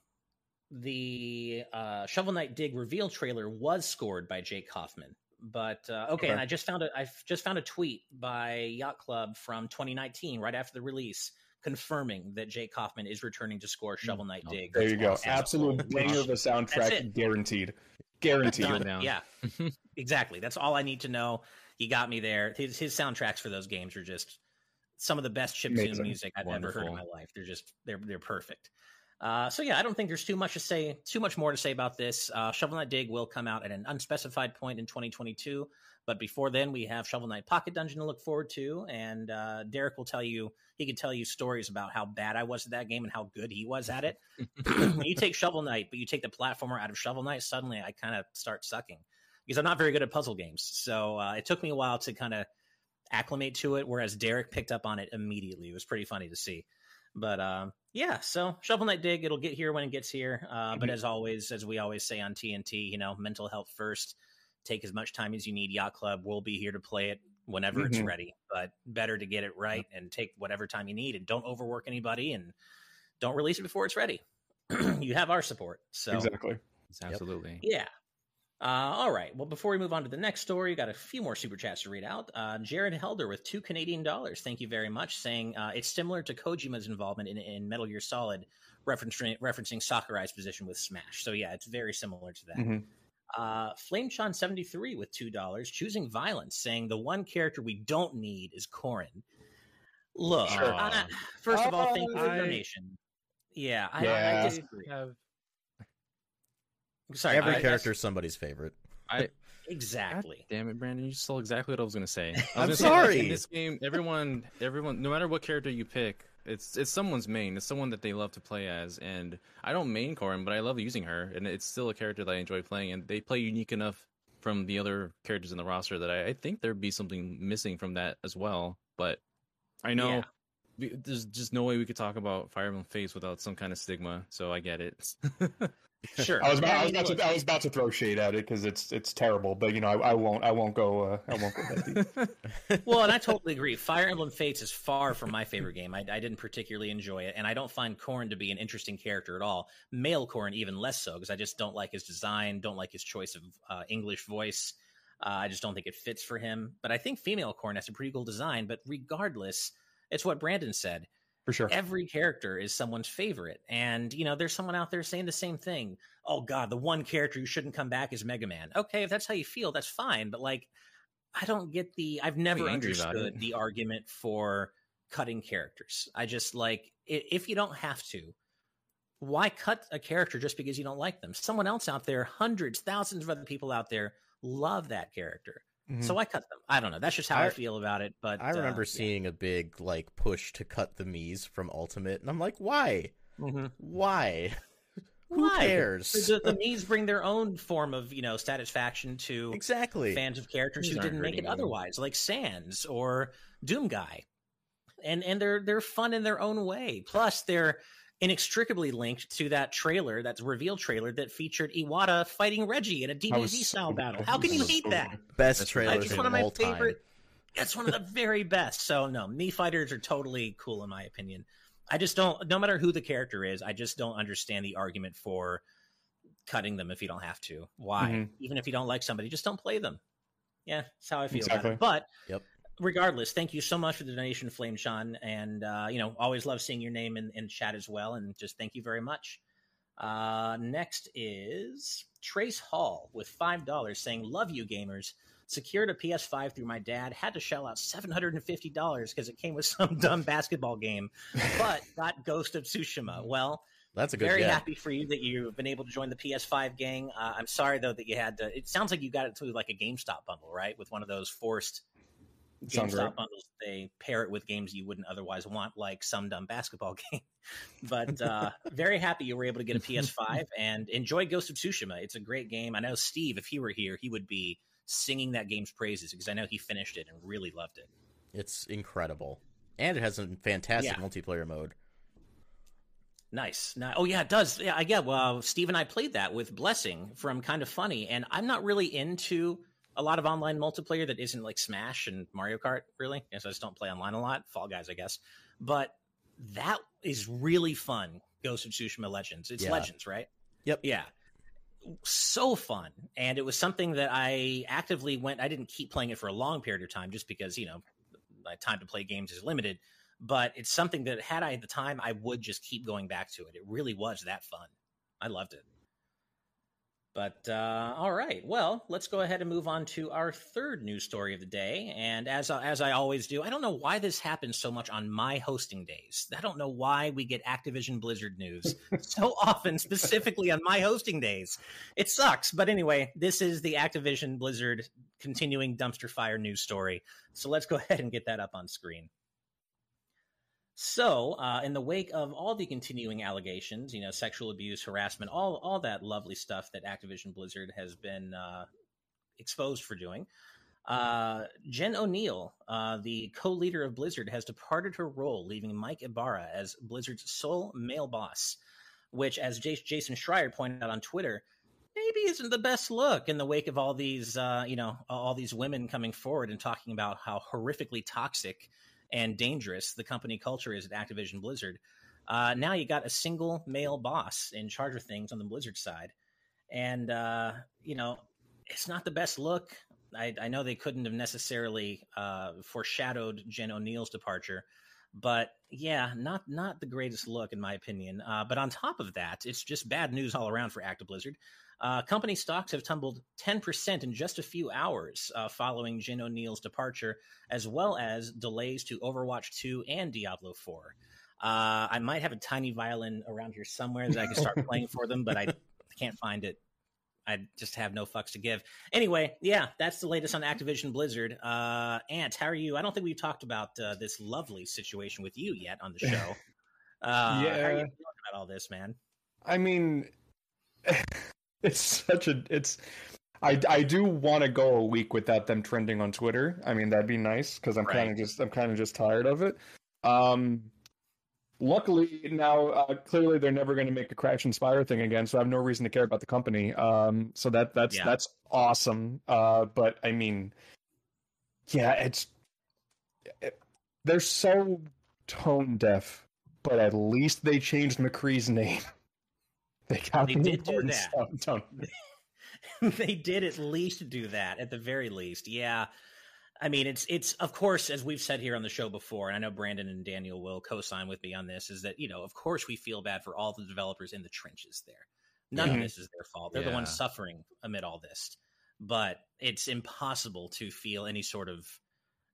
S1: the uh shovel knight dig reveal trailer was scored by jake kaufman but uh, okay,
S2: Okay.
S1: and i just found a i just found a tweet by yacht club from 2019 right after the release confirming that jake kaufman is returning to score shovel knight
S3: Oh,
S1: dig
S2: There you go.
S1: Awesome.
S2: Absolute banger of a soundtrack, guaranteed. Guaranteed.
S1: Yeah exactly that's all i need to know you got me there his, his soundtracks for those games are just some of the best chiptune
S2: Amazing.
S1: music i've ever heard in my life they're just they're they're perfect uh, so yeah, I don't think there's too much to say, too much more to say about this. Uh, Shovel Knight Dig will come out at an unspecified point in 2022, but before then, we have Shovel Knight Pocket Dungeon to look forward to, and uh, Derek will tell you he can tell you stories about how bad I was at that game and how good he was at it. when you take Shovel Knight, but you take the platformer out of Shovel Knight, suddenly I kind of start sucking because I'm not very good at puzzle games. So uh, it took me a while to kind of acclimate to it, whereas Derek picked up on it immediately. It was pretty funny to see. But um, yeah, so Shovel Knight Dig, it'll get here when it gets here. Uh, But
S2: Mhm.
S1: as always, as we always say on TNT, you know, mental health first. Take as much time as you need. Yacht Club will be here to play it whenever it's
S2: Mhm.
S1: ready. But better to get it right and take whatever time you need, and don't overwork anybody, and don't release it before it's ready. you have our support. So
S2: Exactly.
S3: Absolutely.
S1: yeah. Uh, all right. Well, before we move on to the next story, got a few more super chats to read out. Uh, Jared Helder with two Canadian dollars. Thank you very much. Saying uh, it's similar to Kojima's involvement in, in Metal Gear Solid, referencing referencing Sakurai's position with Smash. So yeah, it's very similar to that.
S2: Mhm.
S1: Uh, Flameshon seventy three with two dollars, choosing violence, saying the one character we don't need is Corrin. Look,
S3: Sure.
S1: I- first of all, thank you for
S3: I-
S1: the donation. Yeah, I, I disagree.
S3: have
S1: Sorry,
S4: Every
S1: I-
S4: character is somebody's favorite.
S3: I
S1: exactly.
S3: damn it, Brandon! You stole exactly what I was gonna say. I was
S4: I'm
S3: gonna say,
S4: sorry.
S3: in this game, everyone, everyone, no matter what character you pick, it's it's someone's main. It's someone that they love to play as. And I don't main Corrin, but I love using her, and it's still a character that I enjoy playing. And they play unique enough from the other characters in the roster that I, I think there'd be something missing from that as well. But I know.
S1: Yeah.
S3: we- There's just no way we could talk about Fire Emblem Fates without some kind of stigma, so I get it.
S1: Sure.
S2: I was about, I was about
S1: look,
S2: to I was about to throw shade at it because it's it's terrible, but you know I, I won't I won't go uh, I won't go that deep.
S1: well, and I totally agree. Fire Emblem Fates is far from my favorite game. I, I didn't particularly enjoy it, and I don't find Corrin to be an interesting character at all. Male Corrin even less so, because I just don't like his design, don't like his choice of uh, English voice. Uh, I just don't think it fits for him. But I think female Corrin has a pretty cool design. But regardless, it's what Brandon said.
S2: For sure.
S1: Every character is someone's favorite, and you know, there's someone out there saying the same thing. Oh God, the one character who shouldn't come back is Mega Man. Okay, if that's how you feel, that's fine. But like, I don't get the. I've never understood the argument for cutting characters. I just like, if you don't have to, why cut a character just because you don't like them? Someone else out there, hundreds, thousands of other people out there love that character.
S2: Mhm.
S1: So I cut them. I don't know. That's just how I,
S4: I-
S1: feel about it. But
S4: I remember
S1: uh,
S4: seeing a big like push to cut the Mii's from Ultimate, and I'm like, why?
S1: yeah. Mhm.
S4: Why? Who
S1: Why?
S4: cares?
S1: the, the Mii's bring their own form of you know satisfaction to
S4: exactly.
S1: fans of characters
S3: These
S1: who didn't make it
S3: anyone.
S1: otherwise, like Sans or Doom Guy, and and they're they're fun in their own way. Plus, they're inextricably linked to that trailer, that reveal trailer that featured Iwata fighting Reggie in a
S2: That was
S1: DBZ style
S2: so
S1: battle. How can you
S2: So
S1: hate
S2: good.
S1: that?
S4: Best
S3: That's
S4: trailers
S1: It's
S4: of
S1: one of my
S4: all time.
S1: favorite. It's one of the very best. So no, Mii fighters are totally cool in my opinion. I just don't. No matter who the character is, I just don't understand the argument for cutting them if you don't have to. Why?
S2: Mhm.
S1: Even if you don't like somebody, just don't play them. Yeah, that's how I feel about it. But
S4: Yep.
S1: Regardless, thank you so much for the donation, Flame Sean, and uh, you know, always love seeing your name in, in chat as well. And just thank you very much. Uh, next is Trace Hall with five dollars, saying, "Love you, gamers." Secured a PS5 through my dad. Had to shell out seven hundred and fifty dollars because it came with some dumb basketball game, but got Ghost of Tsushima. Well,
S4: That's a good.
S1: Very
S4: get.
S1: happy for you that you've been able to join the PS5 gang. Uh, I'm sorry though that you had to. It sounds like you got it through like a GameStop bundle, right? With one of those forced GameStop
S2: right.
S1: bundles. They pair it with games you wouldn't otherwise want, like some dumb basketball game. but uh, very happy you were able to get a PS5 and enjoy Ghost of Tsushima. It's a great game. I know Steve, if he were here, he would be singing that game's praises because I know he finished it and really loved it.
S4: It's incredible, and it has a fantastic
S1: Yeah.
S4: multiplayer mode.
S1: Nice. Ni- Oh yeah, it does. Yeah, I get. Well, Steve and I played that with Blessing from Kind of Funny, and I'm not really into a lot of online multiplayer that isn't like Smash and Mario Kart. Really, yes, I just don't play online a lot. Fall Guys, I guess. But that is really fun. Ghost of Tsushima Legends. It's
S4: Yeah.
S1: Legends, right?
S4: Yep.
S1: Yeah. So fun, and it was something that I actively went. I didn't keep playing it for a long period of time, just because you know my time to play games is limited but it's something that had I the time, I would just keep going back to it. It really was that fun. I loved it. But uh, all right, well, let's go ahead and move on to our third news story of the day. And as as I always do, I don't know why this happens so much on my hosting days. I don't know why we get Activision Blizzard news so often, specifically on my hosting days. It sucks, but anyway, this is the Activision Blizzard continuing dumpster fire news story. So let's go ahead and get that up on screen. So, uh, in the wake of all the continuing allegations, you know, sexual abuse, harassment, all all that lovely stuff that Activision Blizzard has been uh, exposed for doing, uh, Jen O'Neill, uh, the co-leader of Blizzard, has departed her role, leaving Mike Ibarra as Blizzard's sole male boss. Which, as Jas- Jason Schreier pointed out on Twitter, maybe isn't the best look in the wake of all these, uh, you know, all these women coming forward and talking about how horrifically toxic and dangerous the company culture is at Activision Blizzard. Uh, now you got a single male boss in charge of things on the Blizzard side, and uh, you know it's not the best look. I, I know they couldn't have necessarily uh, foreshadowed Jen O'Neill's departure, but yeah, not not the greatest look in my opinion. Uh, but on top of that, it's just bad news all around for Active Blizzard. Uh, company stocks have tumbled 10% in just a few hours uh, following Jen O'Neill's departure, as well as delays to Overwatch 2 and Diablo 4. Uh, I might have a tiny violin around here somewhere that I can start playing for them, but I can't find it. I just have no fucks to give. Anyway, yeah, that's the latest on Activision Blizzard. Uh, Ant, how are you? I don't think we've talked about uh, this lovely situation with you yet on the show. Uh, How are you
S2: Yeah.
S1: feeling about all this, man?
S2: I mean, it's such a it's. I, I do want to go a week without them trending on Twitter. I mean, that'd be nice because I'm kind of just I'm kind of just tired of it. Um, luckily now, uh, clearly they're never going to make a Crash and Spyro thing again, so I have no reason to care about the company. Um, so that that's
S1: Yeah.
S2: that's awesome. Uh, but I mean, yeah, it's it, they're so tone deaf, but at least they changed McCree's name. They got
S1: They
S2: the
S1: did do that.
S2: stuff done.
S1: they? Did at least do that at the very least yeah. I mean it's it's of course as we've said here on the show before and i know brandon and daniel will co-sign with me on this is that you know of course we feel bad for all the developers in the trenches there. None of
S2: Mhm.
S1: this is their fault. They're the ones suffering amid all this. But it's impossible to feel any sort of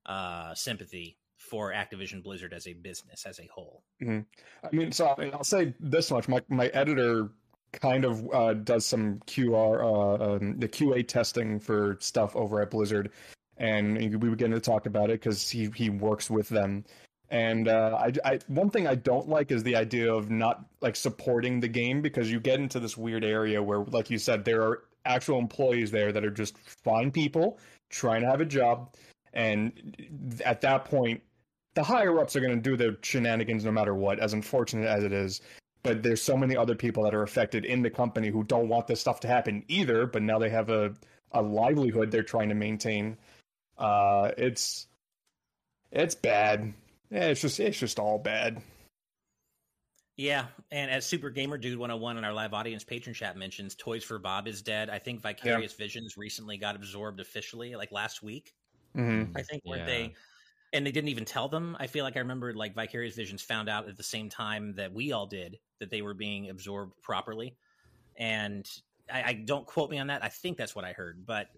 S1: uh sympathy for activision blizzard as a business as a whole.
S2: I mean, so I- I'll say this much: my my editor kind of uh, does some QR, uh, um, the QA testing for stuff over at Blizzard, and we were getting to talk about it because he he works with them. And uh, I, I one thing I don't like is the idea of not like supporting the game because you get into this weird area where, like you said, there are actual employees there that are just fine people trying to have a job, and at that point, the higher ups are going to do their shenanigans no matter what, as unfortunate as it is. But there's so many other people that are affected in the company who don't want this stuff to happen either. But now they have a a livelihood they're trying to maintain. Uh, it's it's bad. Yeah, it's just it's just all bad.
S1: Yeah, and as Super Gamer Dude 101 in our live audience patron chat mentions, Toys for Bob is dead. I think Vicarious Visions recently got absorbed officially, like last week.
S2: Mm-hmm.
S1: I think weren't
S3: Yeah.
S1: they? And they didn't even tell them. I feel like I remember like Vicarious Visions found out at the same time that we all did that they were being absorbed properly. And I, I don't quote me on that. I think that's what I heard, but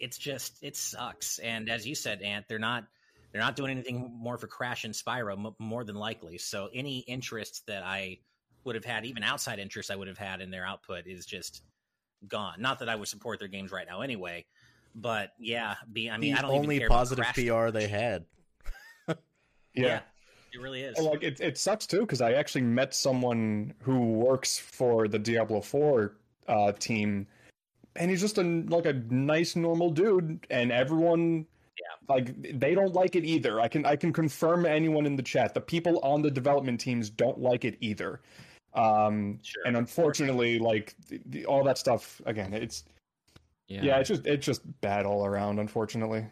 S1: it's just it sucks. And as you said, Ant, they're not they're not doing anything more for Crash and Spyro, m- more than likely. So any interest that I would have had, even outside interest I would have had in their output, is just gone. Not that I would support their games right now anyway, but yeah, be I mean,
S4: the
S1: I don't
S4: only
S1: even care
S4: positive PR they had.
S1: Yeah. it really is.
S2: Like it, it sucks too because I actually met someone who works for the Diablo Four uh, team, and he's just a like a nice normal dude, and everyone,
S1: Yeah.
S2: like they don't like it either. I can I can confirm anyone in the chat the people on the development teams don't like it either. Um,
S1: Sure.
S2: and unfortunately, like the, the, all that stuff again, it's
S3: Yeah,
S2: yeah. it's just it's just bad all around. Unfortunately,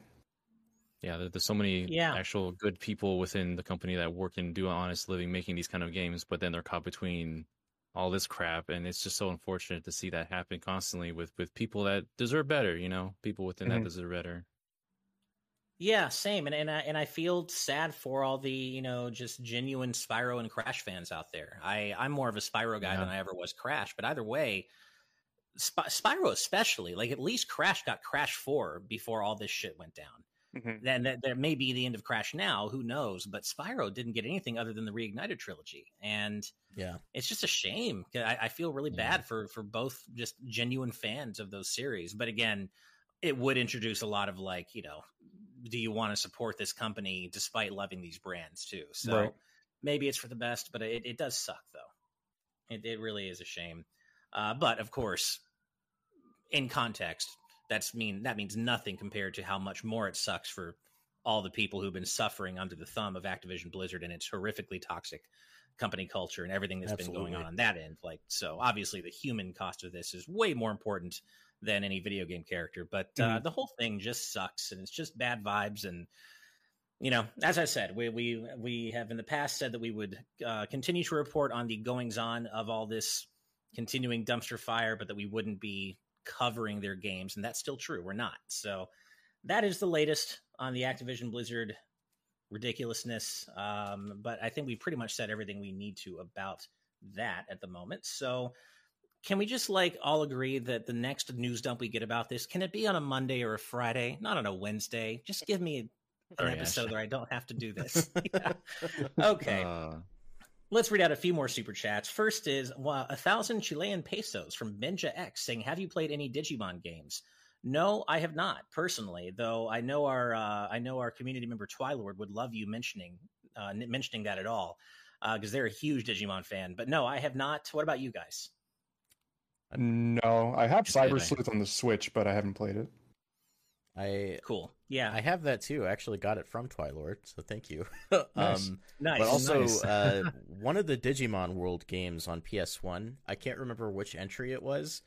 S3: yeah. there- There's so many
S1: Yeah.
S3: actual good people within the company that work and do an honest living making these kind of games, but then they're caught between all this crap, and it's just so unfortunate to see that happen constantly with with people that deserve better. You know, people within
S2: Mhm.
S3: that deserve better.
S1: Yeah, same, and and I, and I feel sad for all the you know just genuine Spyro and Crash fans out there. I I'm more of a Spyro guy
S3: Yeah.
S1: than I ever was Crash, but either way, Spy- Spyro especially, like at least Crash got Crash Four before all this shit went down. Then that there may be the end of Crash now, who knows? But Spyro didn't get anything other than the reignited trilogy, and
S4: Yeah.
S1: it's just a shame. I, I feel really
S3: Yeah.
S1: bad for for both just genuine fans of those series. But again, it would introduce a lot of like, you know, do you want to support this company despite loving these brands too? So
S2: Right.
S1: maybe it's for the best, but it, it does suck though. It, it really is a shame. Uh, but of course, in context, that's mean that means nothing compared to how much more it sucks for all the people who've been suffering under the thumb of Activision Blizzard and its horrifically toxic company culture and everything that's been going on on that end. Like, so obviously the human cost of this is way more important than any video game character. But uh,
S2: Mhm.
S1: the whole thing just sucks, and it's just bad vibes. And you know, as I said, we we we have in the past said that we would uh, continue to report on the goings on of all this continuing dumpster fire, but that we wouldn't be covering their games, and that's still true. We're not. So that is the latest on the Activision Blizzard ridiculousness. Um, but I think we pretty much said everything we need to about that at the moment. So can we just like all agree that the next news dump we get about this can it be on a Monday or a Friday, not on a Wednesday? Just give me an
S3: Ash.
S1: episode where I don't have to do this. Yeah. Okay.
S3: Uh,
S1: Let's read out a few more super chats. First is well, a thousand Chilean pesos from Benja X saying, "Have you played any Digimon games?" No, I have not personally. Though I know our uh, I know our community member Twilord would love you mentioning uh, n- mentioning that at all because they're a huge Digimon fan. But no, I have not. What about you guys?
S2: no, I have
S3: Just
S2: Cyber Sleuth on the Switch, but I haven't played it.
S4: I
S1: Cool. Yeah.
S4: I have that too. I actually got it from Twilord, so thank you.
S2: Nice.
S4: um,
S1: nice.
S4: but also
S3: Nice.
S4: uh, one of the Digimon World games on PS1. I can't remember which entry it was,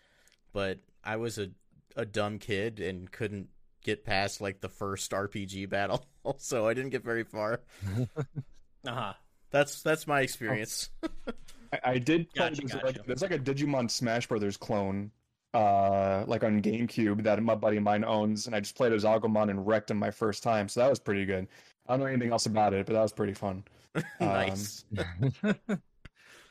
S4: but I was a a dumb kid and couldn't get past like the first RPG battle, so I didn't get very far.
S1: uh huh.
S4: That's that's my experience.
S2: I, I did play
S1: Gotcha,
S2: there's,
S1: gotcha.
S2: like, there's like a Digimon Smash Brothers clone, uh, like on GameCube that my buddy of mine owns, and I just played as Agumon and wrecked him my first time, so that was pretty good. I don't know anything else about it, but that was pretty fun.
S4: nice.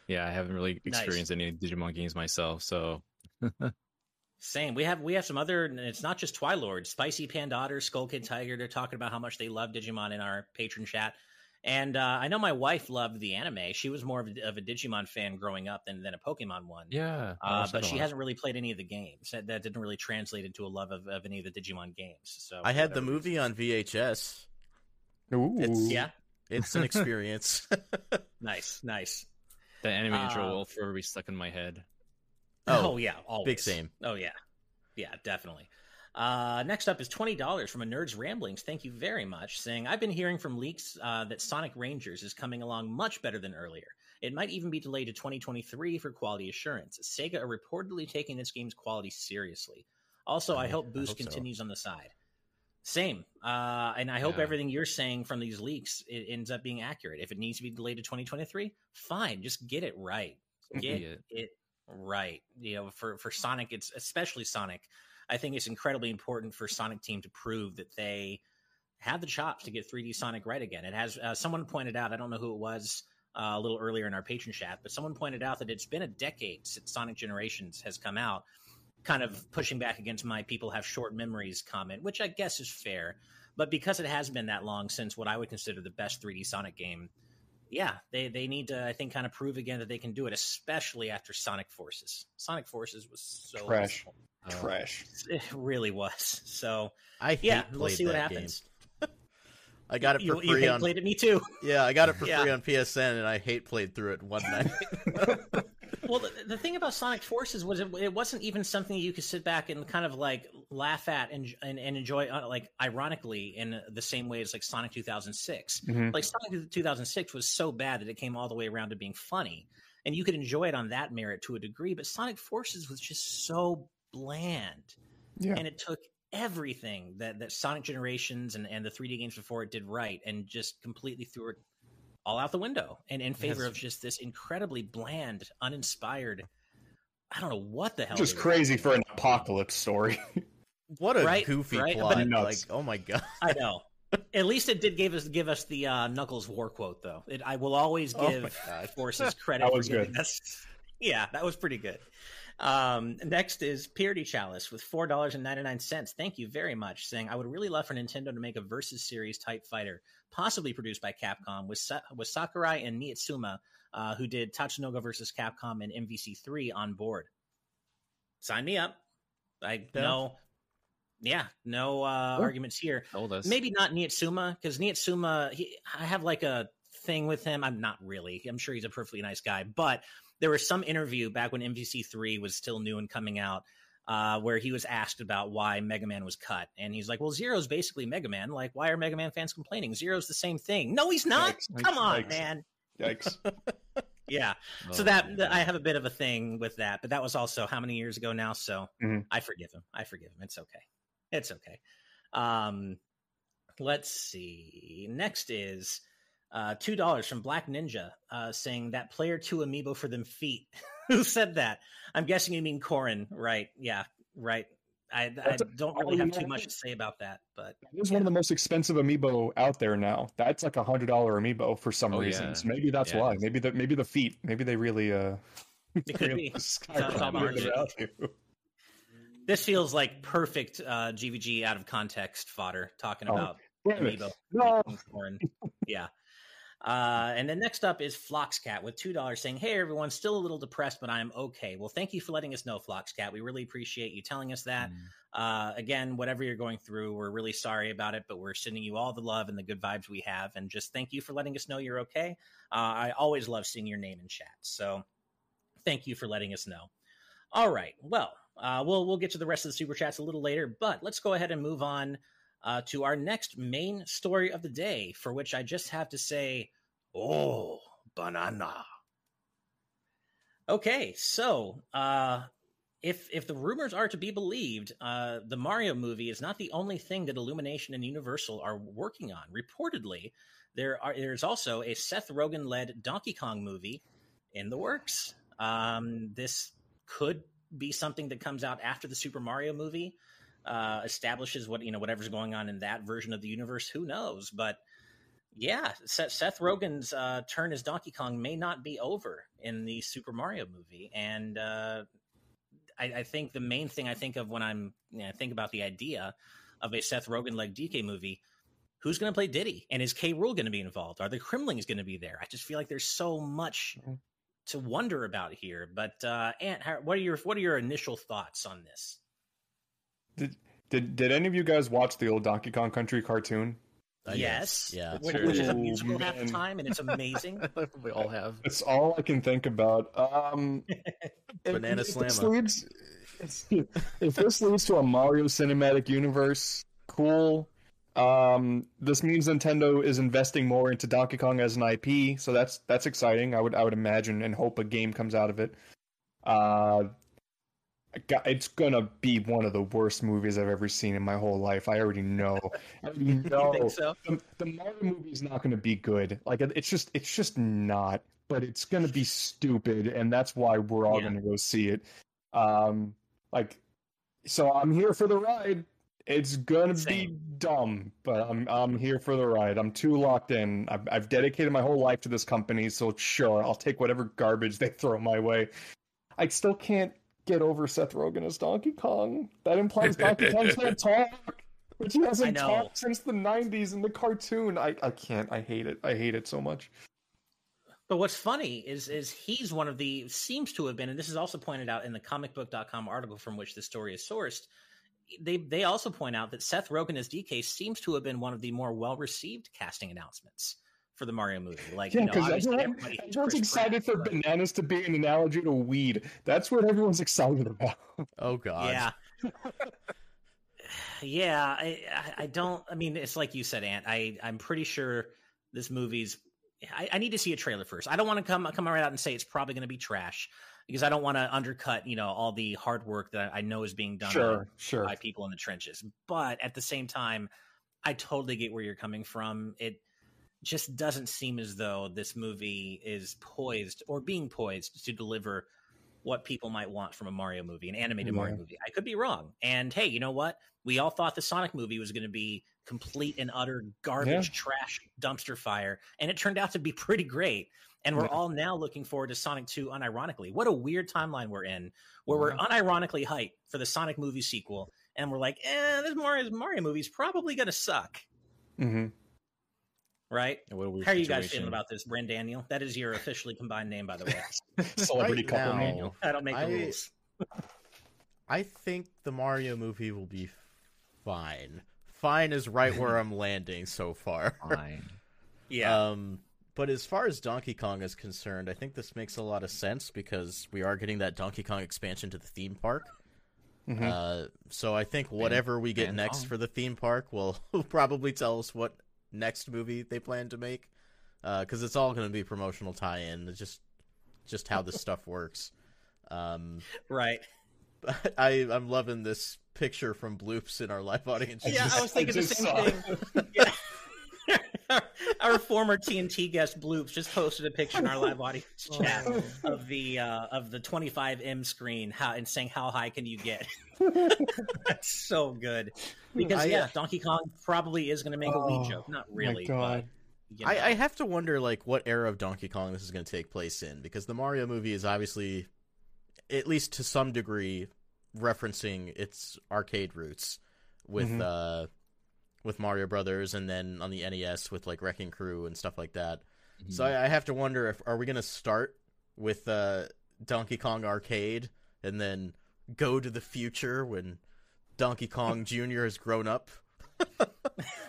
S3: yeah, I haven't really
S1: Nice.
S3: experienced any Digimon games myself, so
S1: Same. We have we have some other. and It's not just Twilord. Spicy Panda Otter, Skull Kid Tiger. They're talking about how much they love Digimon in our patron chat. And uh, I know my wife loved the anime. She was more of a, of a Digimon fan growing up than, than a Pokemon one.
S3: yeah.
S1: Uh, but she
S3: lot.
S1: hasn't really played any of the games. That, that didn't really translate into a love of, of any of the Digimon games. So
S4: I had the
S1: whatever.
S4: movie on VHS.
S2: Ooh.
S4: It's-
S1: Yeah,
S4: It's an experience.
S1: nice, nice.
S3: The anime intro
S1: Uh,
S3: will forever be stuck in my head.
S1: Oh,
S4: Oh,
S1: yeah, always.
S4: big same.
S1: Oh yeah, yeah, definitely. Uh, next up is twenty dollars from a nerd's ramblings. Thank you very much. Saying I've been hearing from leaks uh, that Sonic Rangers is coming along much better than earlier. It might even be delayed to 2023 for quality assurance. Sega are reportedly taking this game's quality seriously. Also, I,
S4: I-
S1: hope
S4: I
S1: Boost
S4: hope so.
S1: continues on the side. Same, uh, and I hope
S3: Yeah.
S1: everything you're saying from these leaks it ends up being accurate. If it needs to be delayed to 2023, fine, just get it right. Get it right. You know, for for Sonic, it's especially Sonic. I think it's incredibly important for Sonic Team to prove that they have the chops to get 3D Sonic right again. It has uh, someone pointed out. I don't know who it was. Uh, a little earlier in our patron chat, but someone pointed out that it's been a decade since Sonic Generations has come out, kind of pushing back against my people have short memories comment, which I guess is fair. But because it has been that long since what I would consider the best 3D Sonic game, yeah, they they need to I think kind of prove again that they can do it, especially after Sonic Forces. Sonic Forces was so
S2: Trash.
S1: awful.
S3: Uh,
S2: Trash.
S1: It really was. So
S4: I hate
S1: yeah,
S4: played
S1: we'll see what
S4: that
S1: happens.
S4: game. I got it for
S1: You, you
S4: free
S1: hate
S4: on
S1: played it, me too.
S4: yeah, I got it for
S1: Yeah.
S4: free on PSN, and I hate played through it one night.
S1: Well, the, the thing about Sonic Forces was it, it wasn't even something you could sit back and kind of like laugh at and and, and enjoy, uh, like ironically, in the same way as like Sonic 2006.
S2: Mhm.
S1: Like Sonic 2006 was so bad that it came all the way around to being funny, and you could enjoy it on that merit to a degree. But Sonic Forces was just so bland,
S2: Yeah.
S1: and it took everything that that Sonic Generations and and the 3D games before it did right, and just completely threw it all out the window and in favor
S4: Yes.
S1: of just this incredibly bland, uninspired. I don't know what the hell.
S2: Just crazy
S1: thinking.
S2: for an apocalypse story.
S4: what a
S1: Right,
S4: goofy
S1: right,
S4: plot!
S2: but
S4: Like, oh my god.
S1: I know. At least it did give us give us the uh, Knuckles war quote though. It, I will always
S4: Oh
S1: give
S4: God.
S1: forces credit.
S2: That was
S1: giving
S2: good.
S1: us- yeah, that was pretty good. Um, next is Purity Chalice with four dollars and ninety nine cents. Thank you very much. Saying I would really love for Nintendo to make a versus series type fighter, possibly produced by Capcom with Sa- with Sakurai and Niitsuma, uh, who did Tatsunoko versus Capcom and MVC three on board. Sign me up. I
S4: Yeah.
S1: know. Yeah, no uh,
S2: Cool.
S1: arguments here. Maybe not Niitsuma because Niitsuma, he, I have like a thing with him. I'm not really. I'm sure he's a perfectly nice guy, but there was some interview back when MVC3 was still new and coming out. Uh, where he was asked about why Mega Man was cut, and he's like, "Well, Zero's basically Mega Man. Like, why are Mega Man fans complaining? Zero's the same thing. No, he's not.
S2: Yikes.
S1: Come on,
S2: Yikes.
S1: man.
S2: Yikes.
S1: Yeah.
S3: Oh,
S1: so that,
S3: man.
S1: I have a bit of a thing with that, but that was also how many years ago now. So
S2: Mhm.
S1: I forgive him. I forgive him. It's okay. It's okay. Um, let's see. Next is uh, two dollars from Black Ninja, uh, saying that player two amiibo for them feet. Who said that? I'm guessing you mean Corrin, right? Yeah, right. I, I don't
S2: all
S1: really have too much to say about that, but
S2: It's one of the most expensive amiibo out there now. That's like a hundred dollar amiibo for some
S3: Oh, yeah.
S2: reasons. Maybe that's
S3: Yeah,
S2: why. Maybe the maybe the feet. Maybe they really uh.
S1: It could be.
S2: skyrocketed
S1: Sounds
S2: the
S1: about
S2: value.
S1: this feels like perfect uh, GVG out of context fodder talking
S2: Oh,
S1: about
S2: Damn
S1: amiibo.
S2: No.
S1: Yeah. Uh, and then next up is Floxcat with two dollars, saying, "Hey everyone, still a little depressed, but I'm okay." Well, thank you for letting us know, Floxcat. We really appreciate you telling us that.
S3: Mm.
S1: Uh, again, whatever you're going through, we're really sorry about it, but we're sending you all the love and the good vibes we have, and just thank you for letting us know you're okay. Uh, I always love seeing your name in chat, so thank you for letting us know. All right, well, uh, we'll we'll get to the rest of the super chats a little later, but let's go ahead and move on uh, to our next main story of the day, for which I just have to say, oh, banana. Okay, so uh, if if the rumors are to be believed, uh, the Mario movie is not the only thing that Illumination and Universal are working on. Reportedly, there are there's also a Seth Rogen led Donkey Kong movie in the works. Um, this could be something that comes out after the Super Mario movie uh, establishes what you know whatever's going on in that version of the universe. Who knows? But yeah, Seth, Seth Rogen's uh, turn as Donkey Kong may not be over in the Super Mario movie, and uh, I, I think the main thing I think of when I'm you know, think about the idea of a Seth Rogen led DK movie. Who's going to play Diddy? And is K. Rool going to be involved? Are the Kremlings going to be there? I just feel like there's so much
S2: Mhm.
S1: to wonder about here. But uh, Ant, what are your what are your initial thoughts on this?
S2: Did did did any of you guys watch the old Donkey Kong Country cartoon?
S4: Uh,
S1: yes,
S4: Yeah.
S1: which,
S3: Sure.
S1: which is a musical half the time, and it's amazing.
S3: we all have.
S2: That's all I can think about. Um, if-
S4: Banana
S2: if, this
S4: Slammer.
S2: leads, if this leads to a Mario cinematic universe, cool. Um, this means Nintendo is investing more into Donkey Kong as an IP, so that's that's exciting. I would I would imagine and hope a game comes out of it. Uh, I got- it's gonna be one of the worst movies I've ever seen in my whole life. I already know. I already know
S1: think so?
S2: the, the Mario movie is not going to be good. Like it's just it's just not. But it's going to be stupid, and that's why we're all
S1: Yeah.
S2: going to go see it. Um, like, so I'm here for the ride. It's gonna be dumb, but I'm I'm here for the ride. I'm too locked in. I've I've dedicated my whole life to this company, so sure, I'll take whatever garbage they throw my way. I still can't get over Seth Rogen as Donkey Kong. That implies Donkey Kong's gonna talk, which he hasn't talked since the '90s in the cartoon. I I can't. I hate it. I hate it so much.
S1: But what's funny is is he's one of the seems to have been, and this is also pointed out in the comicbook.com article from which the story is sourced. They they also point out that Seth Rogen as DK seems to have been one of the more well received casting announcements for the Mario movie. Like,
S2: Yeah,
S1: you know,
S2: because
S1: obviously
S2: everyone, everyone's
S1: Chris
S2: excited
S1: Pratt,
S2: for
S1: but-
S2: bananas to be an analogy to weed. That's what everyone's excited about.
S4: Oh God.
S1: Yeah. yeah, I, I- I don't. I mean, it's like you said, Ant. I I'm pretty sure this movie's. I, I need to see a trailer first. I don't want to come come right out and say it's probably going to be trash because I don't want to undercut, you know, all the hard work that I know is being done
S2: Sure, sure.
S1: by people in the trenches. But at the same time, I totally get where you're coming from. It just doesn't seem as though this movie is poised or being poised to deliver what people might want from a Mario movie, an animated Mario movie. I could be wrong. And hey, you know what? We all thought the Sonic movie was going to be complete and utter garbage, trash, dumpster fire, and it turned out to be pretty great. And we're
S2: Yeah.
S1: all now looking forward to Sonic 2 unironically. What a weird timeline we're in, where we're unironically hyped for the Sonic movie sequel, and we're like, eh, this Mario, Mario movie's probably going to suck,
S2: hmm
S1: right?
S3: Yeah, what a weird
S1: How are you guys feeling about this, Brand Daniel? That is your officially combined name, by the way.
S2: Celebrity
S4: Right
S2: couple
S4: now-
S2: name.
S1: I don't make the
S4: I-
S1: rules.
S4: I think the Mario movie will be fine. Fine is right where I'm landing so far.
S3: Fine.
S1: Yeah.
S4: Um, but as far as Donkey Kong is concerned, I think this makes a lot of sense because we are getting that Donkey Kong expansion to the theme park.
S2: Mhm.
S4: Uh, so I think whatever we get
S3: Fan
S4: next
S3: Kong.
S4: for the theme park will probably tell us what next movie they plan to make. Because it's all going to be promotional tie-in. It's just just how this stuff works. Um,
S1: right.
S4: but I I'm loving this picture from Bloops in our live audience.
S2: I
S1: Yeah,
S2: just-
S1: I was thinking the same
S2: saw
S1: thing. Yeah. Our former TNT guest Bloops just posted a picture in our live audience chat of the uh, of the 25M screen how and saying how high can you get? That's so good because
S4: I-
S1: yeah, Donkey Kong probably is going to make a weed
S2: Oh,
S1: joke. Not
S2: my
S1: really,
S2: God.
S1: but you know.
S4: I, I have to wonder like what era of Donkey Kong this is going to take place in because the Mario movie is obviously, at least to some degree, referencing its arcade roots with
S2: Mhm.
S4: uh with Mario Brothers and then on the NES with like Wrecking Crew and stuff like that. So I, I have to wonder if are we going to start with uh Donkey Kong arcade and then go to the future when Donkey Kong Jr. has grown up.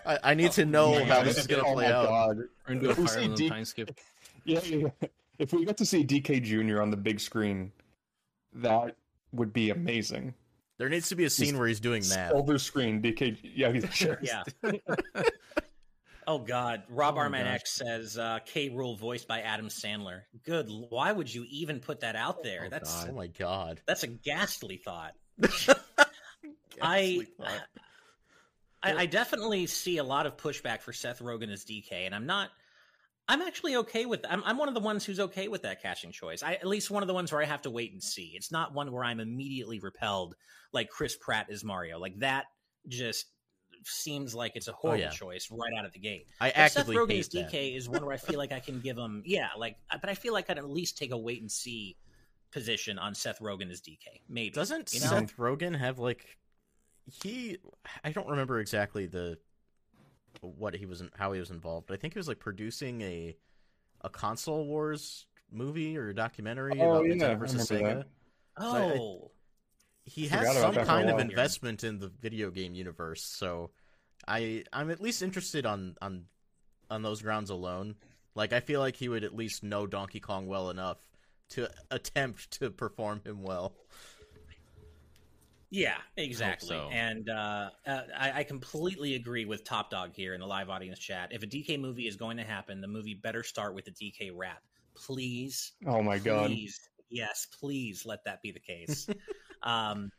S4: I, I need to know
S2: Yeah,
S4: how this is going to
S2: oh
S4: play
S2: my
S4: out.
S2: God.
S3: We're gonna do a
S2: If we
S3: fire
S2: D-
S3: time skip.
S2: Yeah, yeah, yeah. If we got to see DK Jr. on the big screen, that would be amazing.
S4: There needs to be a scene where he's doing math.
S2: Silver screen, DK. Yeah, he's sure.
S1: yeah. Oh God, Rob
S3: Oh
S1: Arman. X says uh, K. Rool voiced by Adam Sandler. Good. Why would you even put that out there?
S3: Oh,
S1: that's
S3: God.
S4: Oh my god.
S1: that's a ghastly thought. I,
S4: Ghastly thought.
S1: I I definitely see a lot of pushback for Seth Rogen as DK, and I'm not. I'm actually okay with. I'm I'm one of the ones who's okay with that casting choice. I at least one of the ones where I have to wait and see. It's not one where I'm immediately repelled, like Chris Pratt is Mario. Like that just seems like it's a oh, horrible
S4: yeah.
S1: choice right out of the gate.
S4: I
S1: But Seth
S4: actively
S1: Rogen
S4: hate
S1: as. DK is one where I feel like I can give him, yeah, like, but I feel like I'd at least take a wait and see position on Seth Rogen as DK. Maybe
S4: Doesn't
S1: you know?
S4: Seth Rogen have like he? I don't remember exactly the what he was in, how he was involved. But I think he was like producing a a console wars movie or documentary
S2: Oh,
S4: about
S2: yeah,
S4: Nintendo versus Sega.
S2: that.
S1: Oh,
S4: He
S2: Forgot
S4: has some
S2: that for a
S4: kind of
S2: while.
S4: investment in the video game universe, so I I'm at least interested on on on those grounds alone. Like I feel like he would at least know Donkey Kong well enough to attempt to perform him well.
S1: Yeah, exactly.
S3: so.
S1: And uh, uh, I, I completely agree with Top Dog here in the live audience chat. If a DK movie is going to happen, the movie better start with a DK rap, please.
S2: Oh my god.
S1: Please, yes, please let that be the case. um,